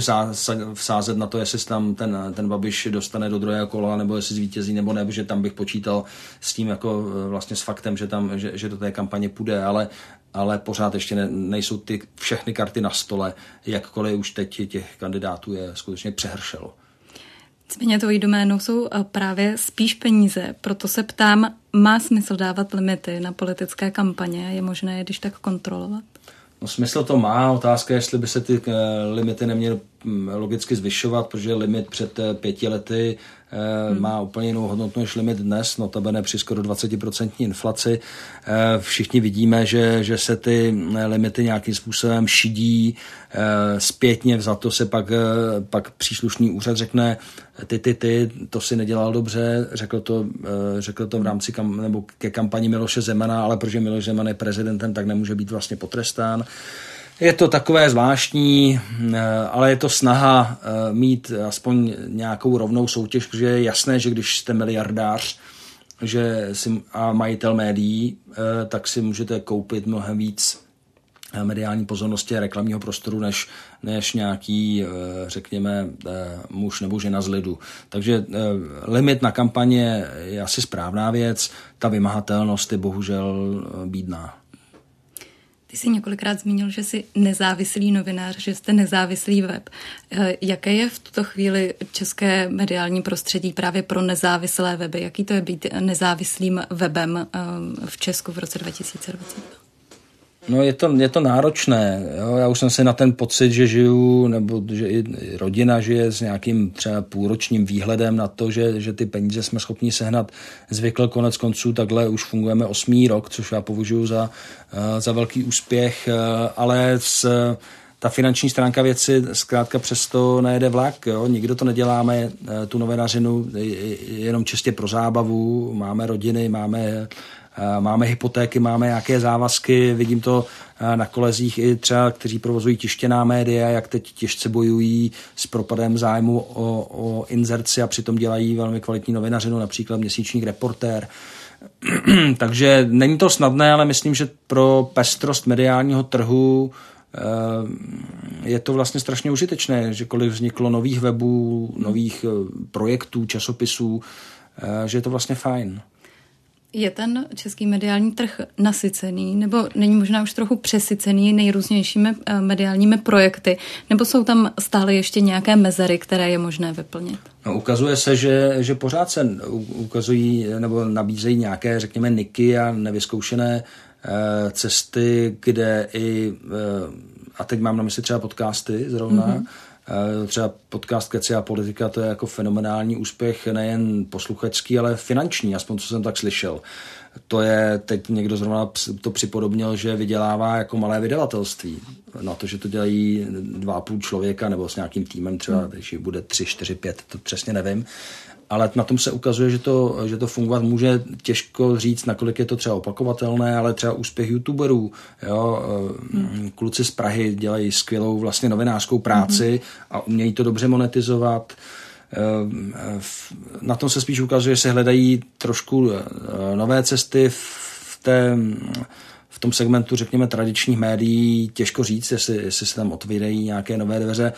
vsázet na to, jestli tam ten, ten Babiš dostane do druhého kola, nebo jestli zvítězí, nebo ne, že tam bych počítal s tím jako e, vlastně s faktem, že, tam, že, že do té kampaně půjde, ale, ale pořád ještě ne, nejsou ty všechny karty na stole, jakkoliv už teď těch kandidátů je skutečně přehršelo. Nicméně tvojí doménou jsou e, právě spíš peníze, proto se ptám, má smysl dávat limity na politické kampaně? Je možné je když tak kontrolovat? No, smysl to má, otázka je, jestli by se ty eh, limity neměly logicky zvyšovat, protože limit před eh, pěti lety Eh, hmm. má úplně jinou hodnotu než limit dnes, notabene při skoro 20% inflaci. Eh, všichni vidíme, že, že se ty limity nějakým způsobem šidí, zpětně za to se pak, pak příslušný úřad řekne, ty, ty, ty, to si nedělal dobře, řekl to, řekl to v rámci kam, nebo ke kampani Miloše Zemana, ale protože Miloš Zeman je prezidentem, tak nemůže být vlastně potrestán. Je to takové zvláštní, ale je to snaha mít aspoň nějakou rovnou soutěž, protože je jasné, že když jste miliardář že si, a majitel médií, tak si můžete koupit mnohem víc mediální pozornosti a reklamního prostoru, než, než nějaký, eh, řekněme, eh, muž nebo žena z lidu. Takže eh, limit na kampaně je asi správná věc, ta vymahatelnost je bohužel bídná. Ty jsi několikrát zmínil, že jsi nezávislý novinář, že jste nezávislý web. Jaké je v tuto chvíli české mediální prostředí právě pro nezávislé weby? Jaký to je být nezávislým webem v Česku v roce 2022? No je to, je to náročné. Jo? Já už jsem si na ten pocit, že žiju, nebo že i rodina žije s nějakým třeba půlročním výhledem na to, že, že ty peníze jsme schopni sehnat zvykle konec konců. Takhle už fungujeme osmý rok, což já považuji za, eh, za velký úspěch, eh, ale s ta finanční stránka věci zkrátka přesto nejede vlak. Jo? Nikdo to neděláme, eh, tu novenařinu jenom čistě pro zábavu. Máme rodiny, máme Eh, máme hypotéky, máme nějaké závazky, vidím to eh, na kolezích i třeba, kteří provozují tištěná média, jak teď těžce bojují s propadem zájmu o, o inzerci a přitom dělají velmi kvalitní novinařinu, například měsíčník reportér. [clears throat] Takže není to snadné, ale myslím, že pro pestrost mediálního trhu eh, je to vlastně strašně užitečné, že kolik vzniklo nových webů, nových projektů, časopisů, že je to vlastně fajn. Je ten český mediální trh nasycený, nebo není možná už trochu přesycený nejrůznějšími eh, mediálními projekty, nebo jsou tam stále ještě nějaké mezery, které je možné vyplnit? No, ukazuje se, že, že pořád se ukazují nebo nabízejí nějaké, řekněme, niky a nevyzkoušené e, cesty, kde i, e, a teď mám na mysli třeba podcasty zrovna, mm-hmm Eh, třeba podcast Keci a politika, to je jako fenomenální úspěch nejen posluchačský, ale finanční, aspoň co jsem tak slyšel. To je, teď někdo zrovna to připodobnil, že vydělává jako malé vydavatelství. Na to, že to dělají dva půl člověka nebo s nějakým týmem třeba, hmm. když bude tři, čtyři, pět, to přesně nevím ale na tom se ukazuje, že to, že to fungovat může těžko říct, nakolik je to třeba opakovatelné, ale třeba úspěch youtuberů. Jo? Hmm. Kluci z Prahy dělají skvělou vlastně novinářskou práci hmm. a umějí to dobře monetizovat. Eh, na tom se spíš ukazuje, že se hledají trošku eh, nové cesty v té v tom segmentu, řekněme, tradičních médií těžko říct, jestli, jestli se tam otvírají nějaké nové dveře.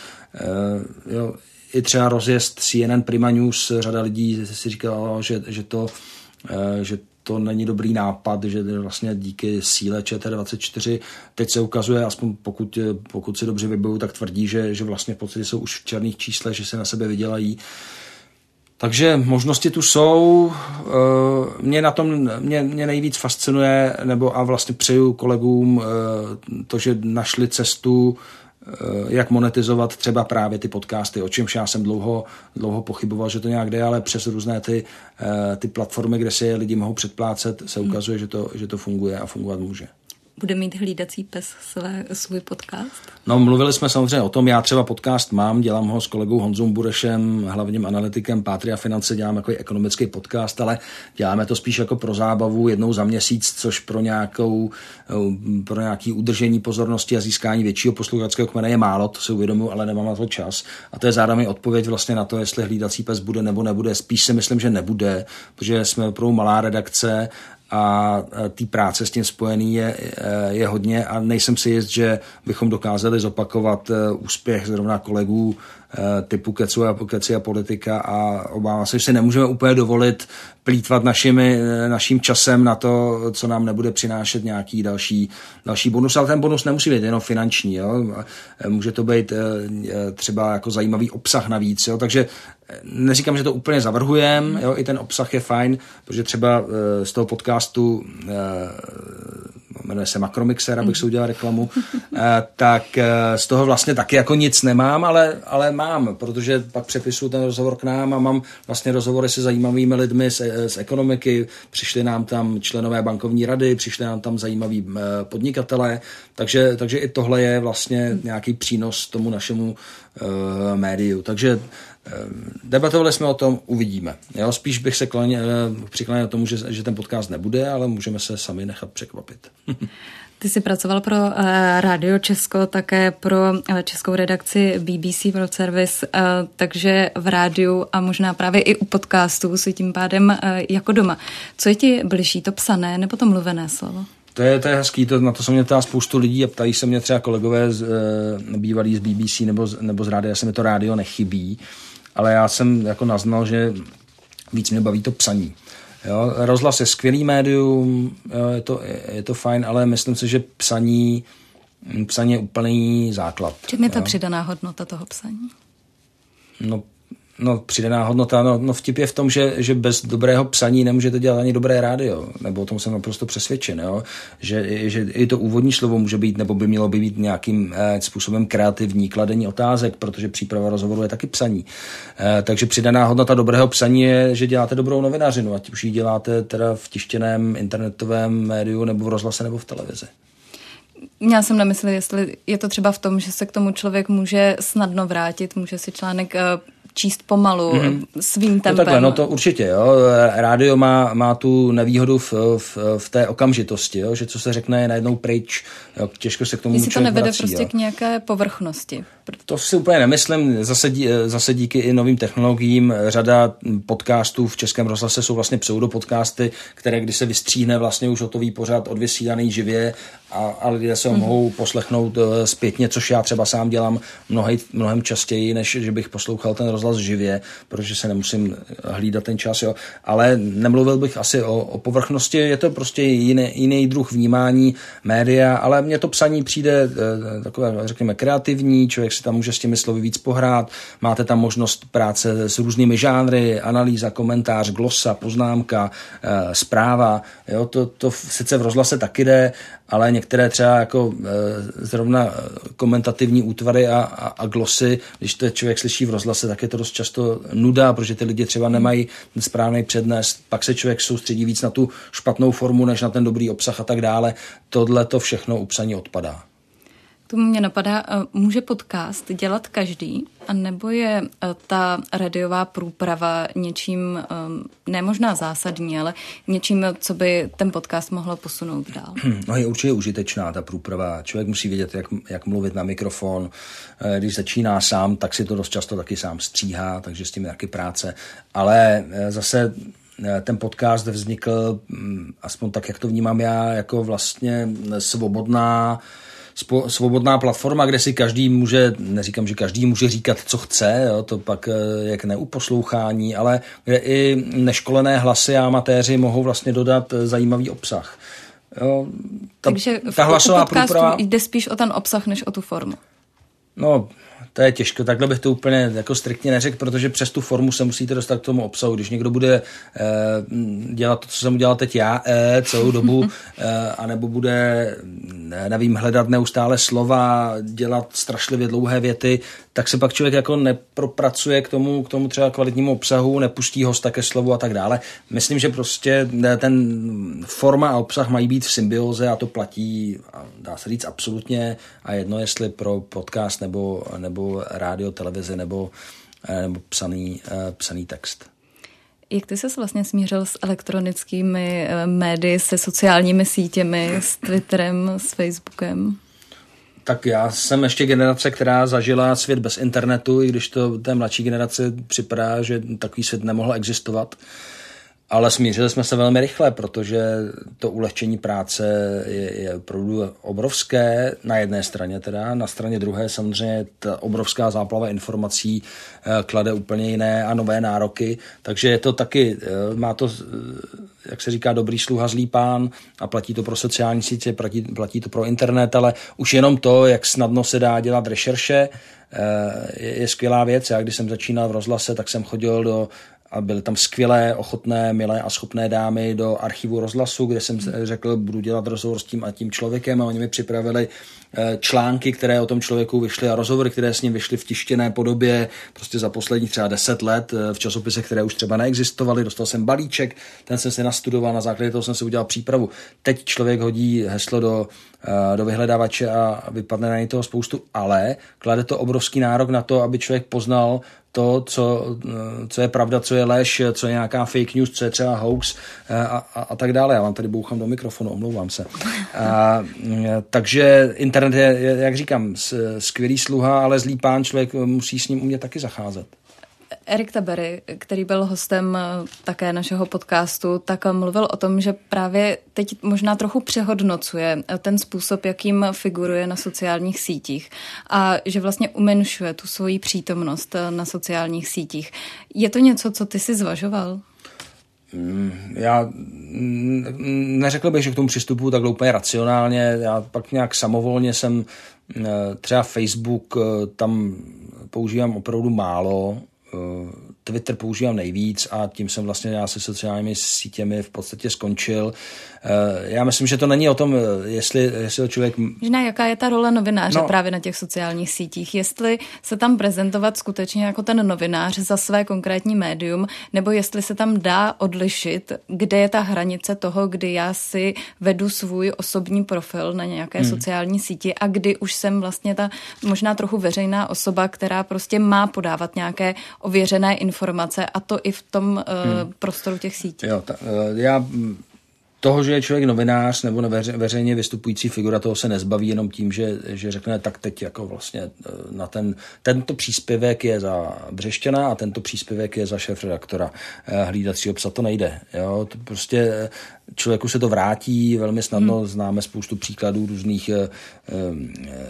Jo, i třeba rozjezd CNN Prima News, řada lidí si říkala, že, že, to, eh, že to není dobrý nápad, že vlastně díky síle ČT24 teď se ukazuje, aspoň pokud, pokud si dobře vybavují, tak tvrdí, že, že vlastně v podstatě jsou už v černých číslech, že se na sebe vydělají. Takže možnosti tu jsou. Eh, mě na tom mě, mě nejvíc fascinuje, nebo a vlastně přeju kolegům eh, to, že našli cestu Eh, jak monetizovat třeba právě ty podcasty, o čemž já jsem dlouho, dlouho pochyboval, že to nějak jde, ale přes různé ty, eh, ty platformy, kde si lidi mohou předplácet, se ukazuje, že to, že to funguje a fungovat může bude mít hlídací pes své, svůj podcast? No, mluvili jsme samozřejmě o tom. Já třeba podcast mám, dělám ho s kolegou Honzou Burešem, hlavním analytikem Pátria Finance, dělám jako ekonomický podcast, ale děláme to spíš jako pro zábavu jednou za měsíc, což pro, nějakou, pro nějaký udržení pozornosti a získání většího posluchačského kmene je málo, to si uvědomuji, ale nemám na to čas. A to je zároveň odpověď vlastně na to, jestli hlídací pes bude nebo nebude. Spíš si myslím, že nebude, protože jsme opravdu malá redakce a té práce s tím spojený je, je hodně a nejsem si jist, že bychom dokázali zopakovat e, úspěch zrovna kolegů typu Kecu a, Keci a politika a obávám se, že si nemůžeme úplně dovolit plítvat našimi, e, naším časem na to, co nám nebude přinášet nějaký další, další bonus, ale ten bonus nemusí být jenom finanční, jo? může to být třeba jako zajímavý obsah navíc, jo? takže neříkám, že to úplně zavrhujem, jo, i ten obsah je fajn, protože třeba z toho podcastu jmenuje se Makromixer, abych si udělal reklamu, tak z toho vlastně taky jako nic nemám, ale, ale mám, protože pak přepisuju ten rozhovor k nám a mám vlastně rozhovory se zajímavými lidmi z, z ekonomiky, přišli nám tam členové bankovní rady, přišli nám tam zajímaví podnikatelé, takže, takže i tohle je vlastně nějaký přínos tomu našemu uh, médiu. Takže debatovali jsme o tom, uvidíme. Jo, spíš bych se klaně, přikláněl tomu, že, že ten podcast nebude, ale můžeme se sami nechat překvapit. [laughs] Ty jsi pracoval pro uh, Rádio Česko, také pro uh, českou redakci BBC World Service, uh, takže v rádiu a možná právě i u podcastů si tím pádem uh, jako doma. Co je ti bližší, to psané nebo to mluvené slovo? To je, to je hezký, to, na to se mě ptá spoustu lidí a ptají se mě třeba kolegové z, e, bývalí z BBC nebo z, nebo z rádia, se mi to rádio nechybí, ale já jsem jako naznal, že víc mě baví to psaní. Jo, rozhlas je skvělý médium, jo, je, to, je, to fajn, ale myslím si, že psaní, psaní je úplný základ. Čím je ta přidaná hodnota toho psaní? No, No, přidaná hodnota, no, no vtip je v tom, že, že bez dobrého psaní nemůžete dělat ani dobré rádio, nebo o tom jsem naprosto přesvědčen, jo? Že, že i to úvodní slovo může být, nebo by mělo by být nějakým eh, způsobem kreativní, kladení otázek, protože příprava rozhovoru je taky psaní. Eh, takže přidaná hodnota dobrého psaní je, že děláte dobrou novinařinu, ať už ji děláte teda v tištěném internetovém médiu, nebo v rozhlase, nebo v televizi. Měla jsem na mysli, jestli je to třeba v tom, že se k tomu člověk může snadno vrátit, může si článek eh, číst pomalu, mm-hmm. svým tempem. No takhle, no to určitě, jo. Rádio má, má tu nevýhodu v, v, v té okamžitosti, jo, že co se řekne je najednou pryč, jo, těžko se k tomu Jestli to nevede vrací, prostě jo. k nějaké povrchnosti. To si úplně nemyslím. Zase, dí, zase díky i novým technologiím řada podcastů v Českém rozhlase jsou vlastně pseudopodcasty, které když se vystříhne vlastně už hotový pořád odvysílaný živě a, a lidé se ho mm-hmm. mohou poslechnout uh, zpětně, což já třeba sám dělám mnohej, mnohem častěji, než že bych poslouchal ten rozhlas živě, protože se nemusím hlídat ten čas. Jo. Ale nemluvil bych asi o, o povrchnosti, je to prostě jiný, jiný druh vnímání média, ale mně to psaní přijde takové, řekněme, kreativní, člověk si tam může s těmi slovy víc pohrát, máte tam možnost práce s různými žánry, analýza, komentář, glosa, poznámka, uh, zpráva, jo, to, to sice v rozhlase taky jde, ale některé třeba jako e, zrovna komentativní útvary a, a, a glosy, když to člověk slyší v rozhlase, tak je to dost často nuda, protože ty lidi třeba nemají ten správný přednes, pak se člověk soustředí víc na tu špatnou formu, než na ten dobrý obsah a tak dále. Tohle to všechno upsaní odpadá. Tomu mě napadá, může podcast dělat každý, nebo je ta radiová průprava něčím, ne možná zásadní, ale něčím, co by ten podcast mohlo posunout dál? [clears throat] No je určitě užitečná ta průprava. Člověk musí vědět, jak, jak mluvit na mikrofon. Když začíná sám, tak si to dost často taky sám stříhá, takže s tím je taky práce. Ale zase ten podcast vznikl, aspoň tak, jak to vnímám já, jako vlastně svobodná svobodná platforma, kde si každý může, neříkám, že každý může říkat, co chce, jo, to pak je k neuposlouchání, ale kde i neškolené hlasy a amatéři mohou vlastně dodat zajímavý obsah. Jo, ta, Takže ta hlasová průprava... jde spíš o ten obsah, než o tu formu. No, to je těžko, takhle bych to úplně jako striktně neřekl, protože přes tu formu se musíte dostat k tomu obsahu. Když někdo bude eh, dělat to, co jsem udělal teď já, eh, celou dobu, [laughs] eh, anebo bude, nevím, hledat neustále slova, dělat strašlivě dlouhé věty, tak se pak člověk jako nepropracuje k tomu, k tomu třeba kvalitnímu obsahu, nepustí hosta ke slovu a tak dále. Myslím, že prostě ten forma a obsah mají být v symbioze a to platí, dá se říct, absolutně a jedno, jestli pro podcast nebo, nebo rádio, televizi nebo, nebo psaný, psaný text. Jak ty se vlastně smířil s elektronickými eh, médii, se sociálními sítěmi, s Twitterem, s Facebookem? Tak já jsem ještě generace, která zažila svět bez internetu, i když to té mladší generace připadá, že takový svět nemohl existovat. Ale smířili jsme se velmi rychle, protože to ulehčení práce je, je opravdu obrovské na jedné straně teda, na straně druhé samozřejmě ta obrovská záplava informací eh, klade úplně jiné a nové nároky, takže je to taky, eh, má to, eh, jak se říká, dobrý sluha, zlý pán a platí to pro sociální sítě, platí, platí to pro internet, ale už jenom to, jak snadno se dá dělat rešerše, je, je skvělá věc. Já když jsem začínal v rozhlase, tak jsem chodil do a byly tam skvělé, ochotné, milé a schopné dámy do archivu rozhlasu, kde jsem řekl, budu dělat rozhovor s tím a tím člověkem a oni mi připravili eh, články, které o tom člověku vyšly a rozhovory, které s ním vyšly v tištěné podobě prostě za posledních třeba deset let eh, v časopisech, které už třeba neexistovaly. Dostal jsem balíček, ten jsem si nastudoval, na základě toho jsem si udělal přípravu. Teď člověk hodí heslo do, eh, do vyhledávače a vypadne na něj toho spoustu, ale klade to obrovský nárok na to, aby člověk poznal to, co, co je pravda, co je lež, co je nějaká fake news, co je třeba hoax a, a, a tak dále. Já vám tady bouchám do mikrofonu, omlouvám se. A, takže internet je, jak říkám, skvělý sluha, ale zlý pán, člověk musí s ním umět taky zacházet. Erik Tabery, který byl hostem eh, také našeho podcastu, tak mluvil o tom, že právě teď možná trochu přehodnocuje eh, ten způsob, jakým figuruje na sociálních sítích a že vlastně umenšuje tu svoji přítomnost eh, na sociálních sítích. Je to něco, co ty si zvažoval? Mm, já neřekl bych, že k tomu přistupuji tak úplně racionálně. Já pak nějak samovolně jsem třeba Facebook tam používám opravdu málo, Eh, Twitter používám nejvíc a tím jsem vlastně já se sociálními sítěmi v podstatě skončil. Eh, já myslím, že to není o tom, eh, jestli, jestli člověk... Možná jaká je ta role novináře no. právě na těch sociálních sítích? Jestli se tam prezentovat skutečně jako ten novinář za své konkrétní médium, nebo jestli se tam dá odlišit, kde je ta hranice toho, kdy já si vedu svůj osobní profil na nějaké hmm. sociální síti a kdy už jsem vlastně ta možná trochu veřejná osoba, která prostě má podávat nějaké ověřené informace a to i v tom uh, hmm. prostoru těch sítí. Jo, ta, uh, já toho, že je člověk novinář nebo veřejně vystupující figura, toho se nezbaví jenom tím, že, že řekne, tak teď jako vlastně e, na ten, tento příspěvek je za Břešťana a tento příspěvek je za šéf redaktora e, hlídacího psa, to nejde. Jo? To prostě e, člověku se to vrátí velmi snadno, hmm. známe spoustu příkladů různých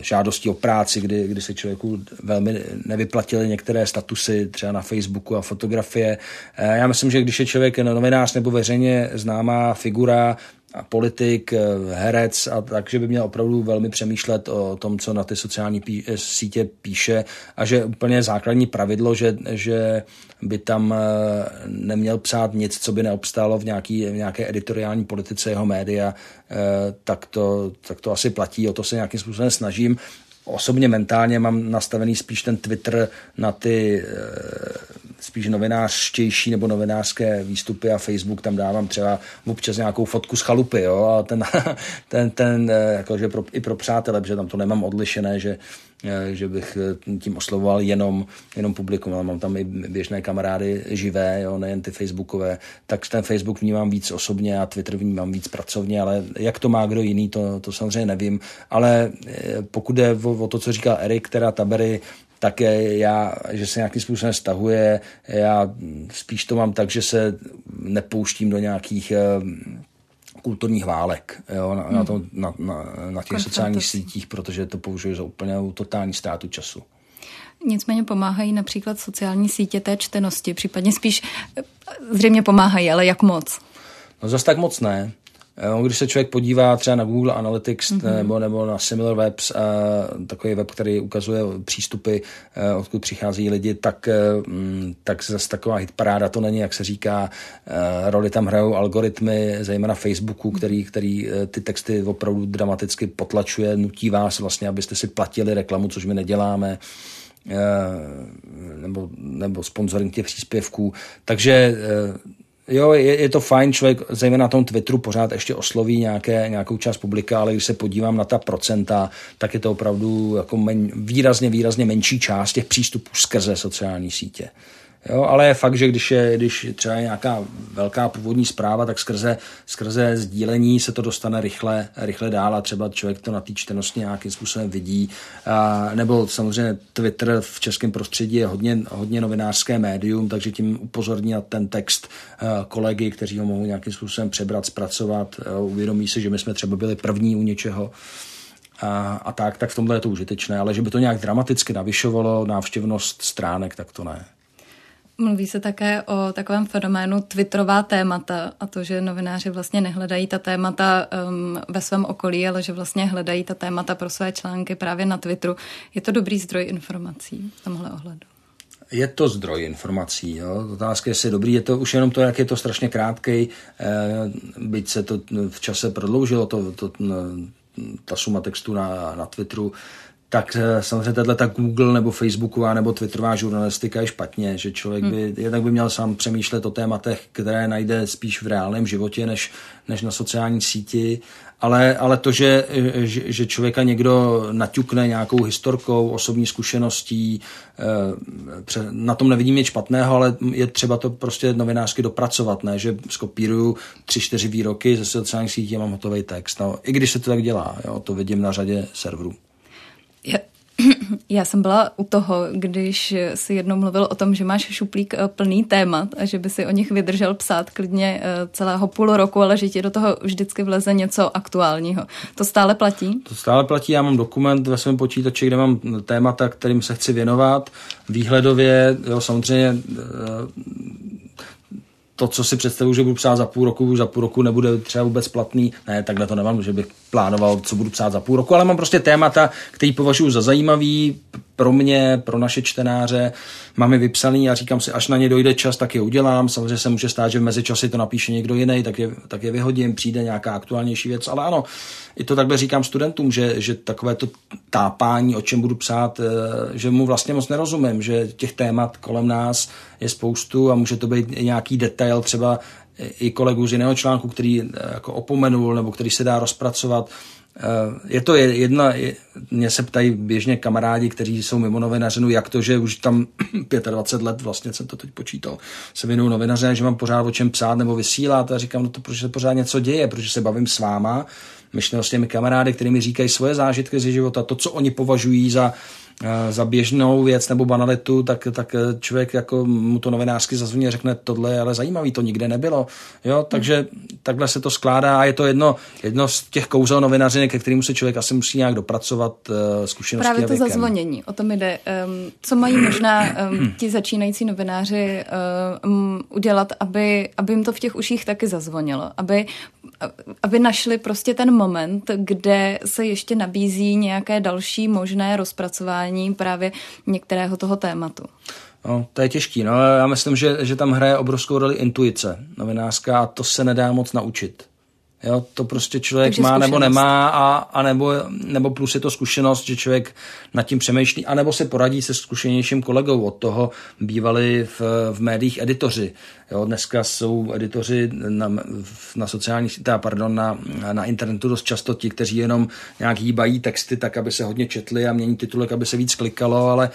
žádostí o práci, kdy, kdy se člověku velmi nevyplatily některé statusy, třeba na Facebooku a fotografie. Já myslím, že když je člověk novinář nebo veřejně známá figura, a politik, eh, herec a takže by měl opravdu velmi přemýšlet o tom, co na ty sociální pí- eh, sítě píše a že úplně základní pravidlo, že, že by tam eh, neměl psát nic, co by neobstálo v, nějaký, v nějaké editoriální politice jeho média, tak to, tak to asi platí, o to se nějakým způsobem snažím osobně mentálně mám nastavený spíš ten Twitter na ty eh, spíš novinářštější nebo novinářské výstupy a Facebook tam dávám třeba občas nějakou fotku z chalupy, jo, a ten, [laughs] ten, ten eh, jakože pro, i pro přátele, protože tam to nemám odlišené, že Eh, že bych tím oslovoval jenom, jenom publikum, ale mám tam i běžné kamarády živé, jo, nejen ty facebookové, tak ten Facebook vnímám víc osobně a Twitter vnímám víc pracovně, ale jak to má kdo jiný, to, to samozřejmě nevím, ale pokud jde o, o to, co říkal Erik, teda Tabery, tak já, že se nějakým způsobem stahuje, já spíš to mám tak, že se nepouštím do nějakých kulturních válek jo, na, hmm. na, to, na, na, na těch sociálních sítích, protože to považuji za úplně totální ztrátu času. Nicméně pomáhají například sociální sítě té čtenosti, případně spíš zřejmě pomáhají, ale jak moc? No zase tak moc ne. Eh, když se člověk podívá třeba na Google Analytics mm-hmm. nebo, nebo na Similar Webs, uh, takový web, který ukazuje přístupy, uh, odkud přichází lidi, tak, uh, tak zase taková hitparáda to není, jak se říká. Roli tam hrajou algoritmy, zejména Facebooku, který, který ty texty opravdu dramaticky potlačuje, nutí vás vlastně, abyste si platili reklamu, což my neděláme nebo, nebo sponsoring těch příspěvků. Takže Jo, je, je to fajn, člověk zejména na tom Twitteru pořád ještě osloví nějaké, nějakou část publika, ale když se podívám na ta procenta, tak je to opravdu jako men, výrazně, výrazně menší část těch přístupů skrze sociální sítě. Jo, ale je fakt, že když je když třeba nějaká velká původní zpráva, tak skrze, skrze sdílení se to dostane rychle, rychle dál a třeba člověk to na té čtenosti nějakým způsobem vidí. A, nebo samozřejmě Twitter v českém prostředí je hodně, hodně novinářské médium, takže tím upozorní na ten text kolegy, kteří ho mohou nějakým způsobem přebrat, zpracovat. Uvědomí se, že my jsme třeba byli první u něčeho a, a tak, tak v tomhle je to užitečné, ale že by to nějak dramaticky navyšovalo návštěvnost stránek, tak to ne. Mluví se také o takovém fenoménu twitterová témata a to, že novináři vlastně nehledají ta témata um, ve svém okolí, ale že vlastně hledají ta témata pro své články právě na Twitteru. Je to dobrý zdroj informací v tomhle ohledu? Je to zdroj informací. Jo? Otázka je, jestli je dobrý. Je to už jenom to, jak je to strašně krátký, eh, byť se to v čase prodloužilo, to, to, ta suma textu na, na Twitteru, tak eh, samozřejmě tato ta Google nebo Facebooková nebo Twitterová žurnalistika je špatně, že člověk by, hmm. jednak by měl sám přemýšlet o tématech, které najde spíš v reálném životě, než, než na sociální síti, ale, ale to, že, že, že člověka někdo naťukne nějakou historkou, osobní zkušeností, eh, na tom nevidím nic špatného, ale je třeba to prostě novinářsky dopracovat, ne, že skopíruju tři, čtyři výroky ze sociálních sítí a mám hotový text. No, I když se to tak dělá, jo, to vidím na řadě serverů. [clears throat] Já, jsem byla u toho, když si jednou mluvil o tom, že máš šuplík eh, plný témat a že by si o nich vydržel psát klidně eh, celého půl roku, ale že ti do toho vždycky vleze něco aktuálního. To stále platí? To stále platí. Já mám dokument ve svém počítači, kde mám témata, kterým se chci věnovat. Výhledově, jo, samozřejmě eh, to, co si představuju, že budu psát za půl roku, za půl roku nebude třeba vůbec platný. Ne, takhle to nemám, že bych plánoval, co budu psát za půl roku, ale mám prostě témata, který považuji za zajímavý pro mě, pro naše čtenáře. Mám je vypsaný a říkám si, až na ně dojde čas, tak je udělám. Samozřejmě se může stát, že v mezičasy to napíše někdo jiný, tak je, tak je vyhodím, přijde nějaká aktuálnější věc, ale ano, i to takhle říkám studentům, že, že takové to tápání, o čem budu psát, eh, že mu vlastně moc nerozumím, že těch témat kolem nás je spoustu a může to být nějaký detail třeba i kolegu z jiného článku, který eh, jako opomenul nebo který se dá rozpracovat. Eh, je to jedna, mě se ptají běžně kamarádi, kteří jsou mimo novinařinu, jak to, že už tam [clears throat] 25 let, vlastně jsem to teď počítal, se věnuju novinaře, že mám pořád o čem psát nebo vysílat? A říkám, no to protože se pořád něco děje, protože se bavím s váma, myšleno s těmi kamarády, kteří mi říkají svoje zážitky ze života, to, co oni považují za za běžnou věc nebo banalitu, tak, tak eh, člověk jako mu to novinářsky zazvoní a řekne, tohle je ale zajímavý, to nikde nebylo. Jo, takže hmm. takhle se to skládá a je to jedno, jedno z těch kouzel novinařiny, ke kterému se člověk asi musí nějak dopracovat uh, zkušeností Právě to věkem. zazvonění, o tom jde. Co mají možná um, ti začínající novináři udělat, aby, aby jim to v těch uších taky zazvonilo, aby aby našli prostě ten moment, kde se ještě nabízí nějaké další možné rozpracování právě některého toho tématu. No, to je těžký. No, já myslím, že, že tam hraje obrovskou roli intuice novinářská a to se nedá moc naučit. Jo, to prostě člověk Takže má nebo nemá a, a nebo, nebo plus je to zkušenost, že člověk nad tím přemýšlí a nebo se poradí se zkušenějším kolegou. Od toho bývali v, v médiích editoři. Jo, dneska jsou editoři na, na sociálních, teda, pardon, na, na internetu dost často ti, kteří jenom nějak hýbají texty tak, aby se hodně četli a mění titulek, aby se víc klikalo, ale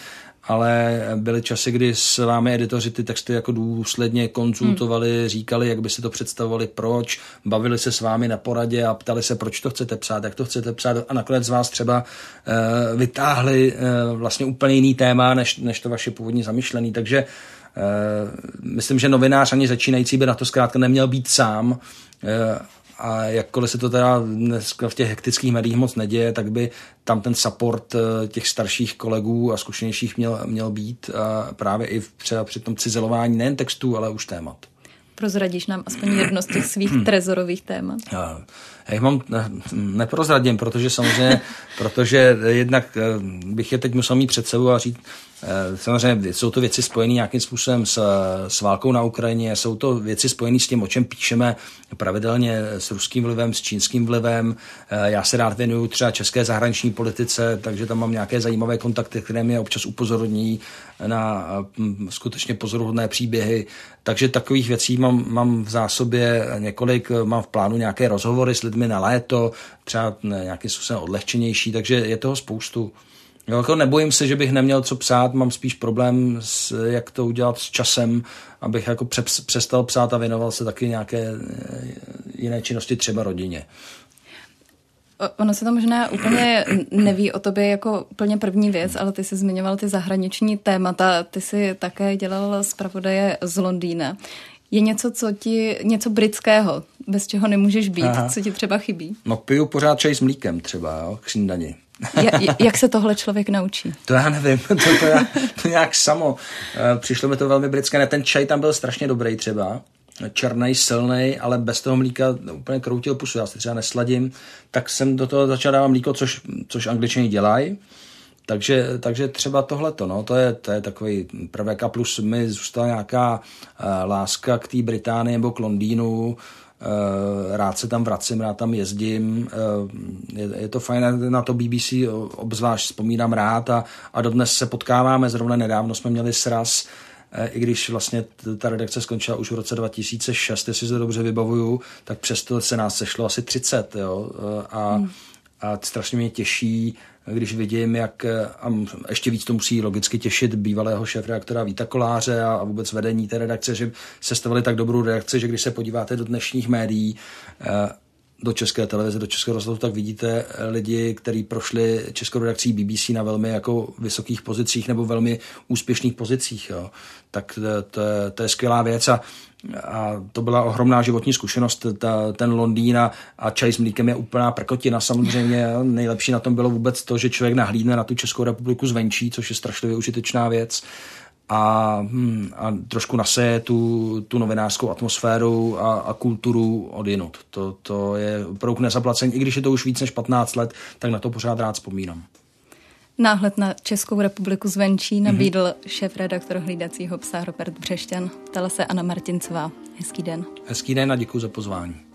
ale byly časy, kdy s vámi editoři ty texty jako důsledně konzultovali, hmm. říkali, jak by si to představovali, proč, bavili se s vámi na poradě a ptali se, proč to chcete psát, jak to chcete psát. A nakonec z vás třeba uh, vytáhli uh, vlastně úplně jiný téma, než, než to vaše původní zamýšlený, takže uh, myslím, že novinář ani začínající by na to zkrátka neměl být sám, a jakkoliv se to teda dneska v těch hektických médiích moc neděje, tak by tam ten support eh, těch starších kolegů a zkušenějších měl, měl být a právě i třeba při tom cizelování nejen textů, ale už témat. Prozradíš nám aspoň jedno z těch svých trezorových témat? Já, já jich mám, ne, neprozradím, protože samozřejmě, protože jednak eh, bych je teď musel mít před sebou a říct, Eh, samozřejmě jsou to věci spojené nějakým způsobem s, s válkou na Ukrajině, jsou to věci spojené s tím, o čem píšeme pravidelně s ruským vlivem, s čínským vlivem. Eh, já se rád věnuju třeba české zahraniční politice, takže tam mám nějaké zajímavé kontakty, které mě občas upozorní na hm, skutečně pozoruhodné příběhy. Takže takových věcí mám, mám v zásobě několik, mám v plánu nějaké rozhovory s lidmi na léto, třeba nějakým způsobem odlehčenější, takže je toho spoustu. Jo, jako nebojím se, že bych neměl co psát, mám spíš problém, s, jak to udělat s časem, abych jako přestal psát a věnoval se taky nějaké eh, jiné činnosti, třeba rodině. Ono se to možná úplně neví o tobě jako úplně první věc, ale ty jsi zmiňoval ty zahraniční témata, ty jsi také dělal zpravodaje z Londýna. Je něco, co ti, něco britského, bez čeho nemůžeš být, Aha. co ti třeba chybí? No piju pořád čaj s mlíkem třeba, jo, k snídani. Jak se tohle člověk naučí? To já nevím, [laughs] to, to, já, to nějak samo. Eh, přišlo mi to velmi britské. Ne, ten čaj tam byl strašně dobrý třeba. Černý, silný, ale bez toho mlíka úplně kroutil pusu. Já si třeba nesladím. Tak jsem do toho začal dávat mlíko, což, což angličani dělají. takže, takže třeba tohleto, no, to je, to je takový prvek a plus mi zůstala nějaká uh, láska k té Británii nebo k Londýnu, Uh, rád se tam vracím, rád tam jezdím, uh, je, to fajn, na to BBC obzvlášť vzpomínám rád a, a dodnes se potkáváme, zrovna nedávno jsme měli sraz, uh, i když vlastně ta redakce skončila už v roce 2006, jestli se dobře vybavuju, tak přesto se nás sešlo asi 30, jo, a, hmm. A strašně mě těší, když vidím, jak a ještě víc to musí logicky těšit bývalého šéf-redaktora Víta Koláře a, vůbec vedení té redakce, že se stavili tak dobrou redakci, že když se podíváte do dnešních médií, eh, do české televize, do českého rozhlasu, tak vidíte lidi, kteří prošli českou redakcí BBC na velmi jako vysokých pozicích nebo velmi úspěšných pozicích. Jo. Tak to, to, to je skvělá věc a a to byla ohromná životní zkušenost. Ta, ten Londýn a, a čaj s mlíkem je úplná prkotina samozřejmě. Nejlepší na tom bylo vůbec to, že člověk nahlídne na tu Českou republiku zvenčí, což je strašlivě užitečná věc a, hm, a trošku naseje tu, tu novinářskou atmosféru a, a kulturu odjinut. To, to je opravdu nezaplacení. I když je to už víc než 15 let, tak na to pořád rád vzpomínám. Náhled na Českou republiku zvenčí nabídl mm-hmm. šéf-redaktor hlídacího psa Robert Břešťan. Ptala se Anna Martincová. Hezký den. Hezký den a děkuji za pozvání.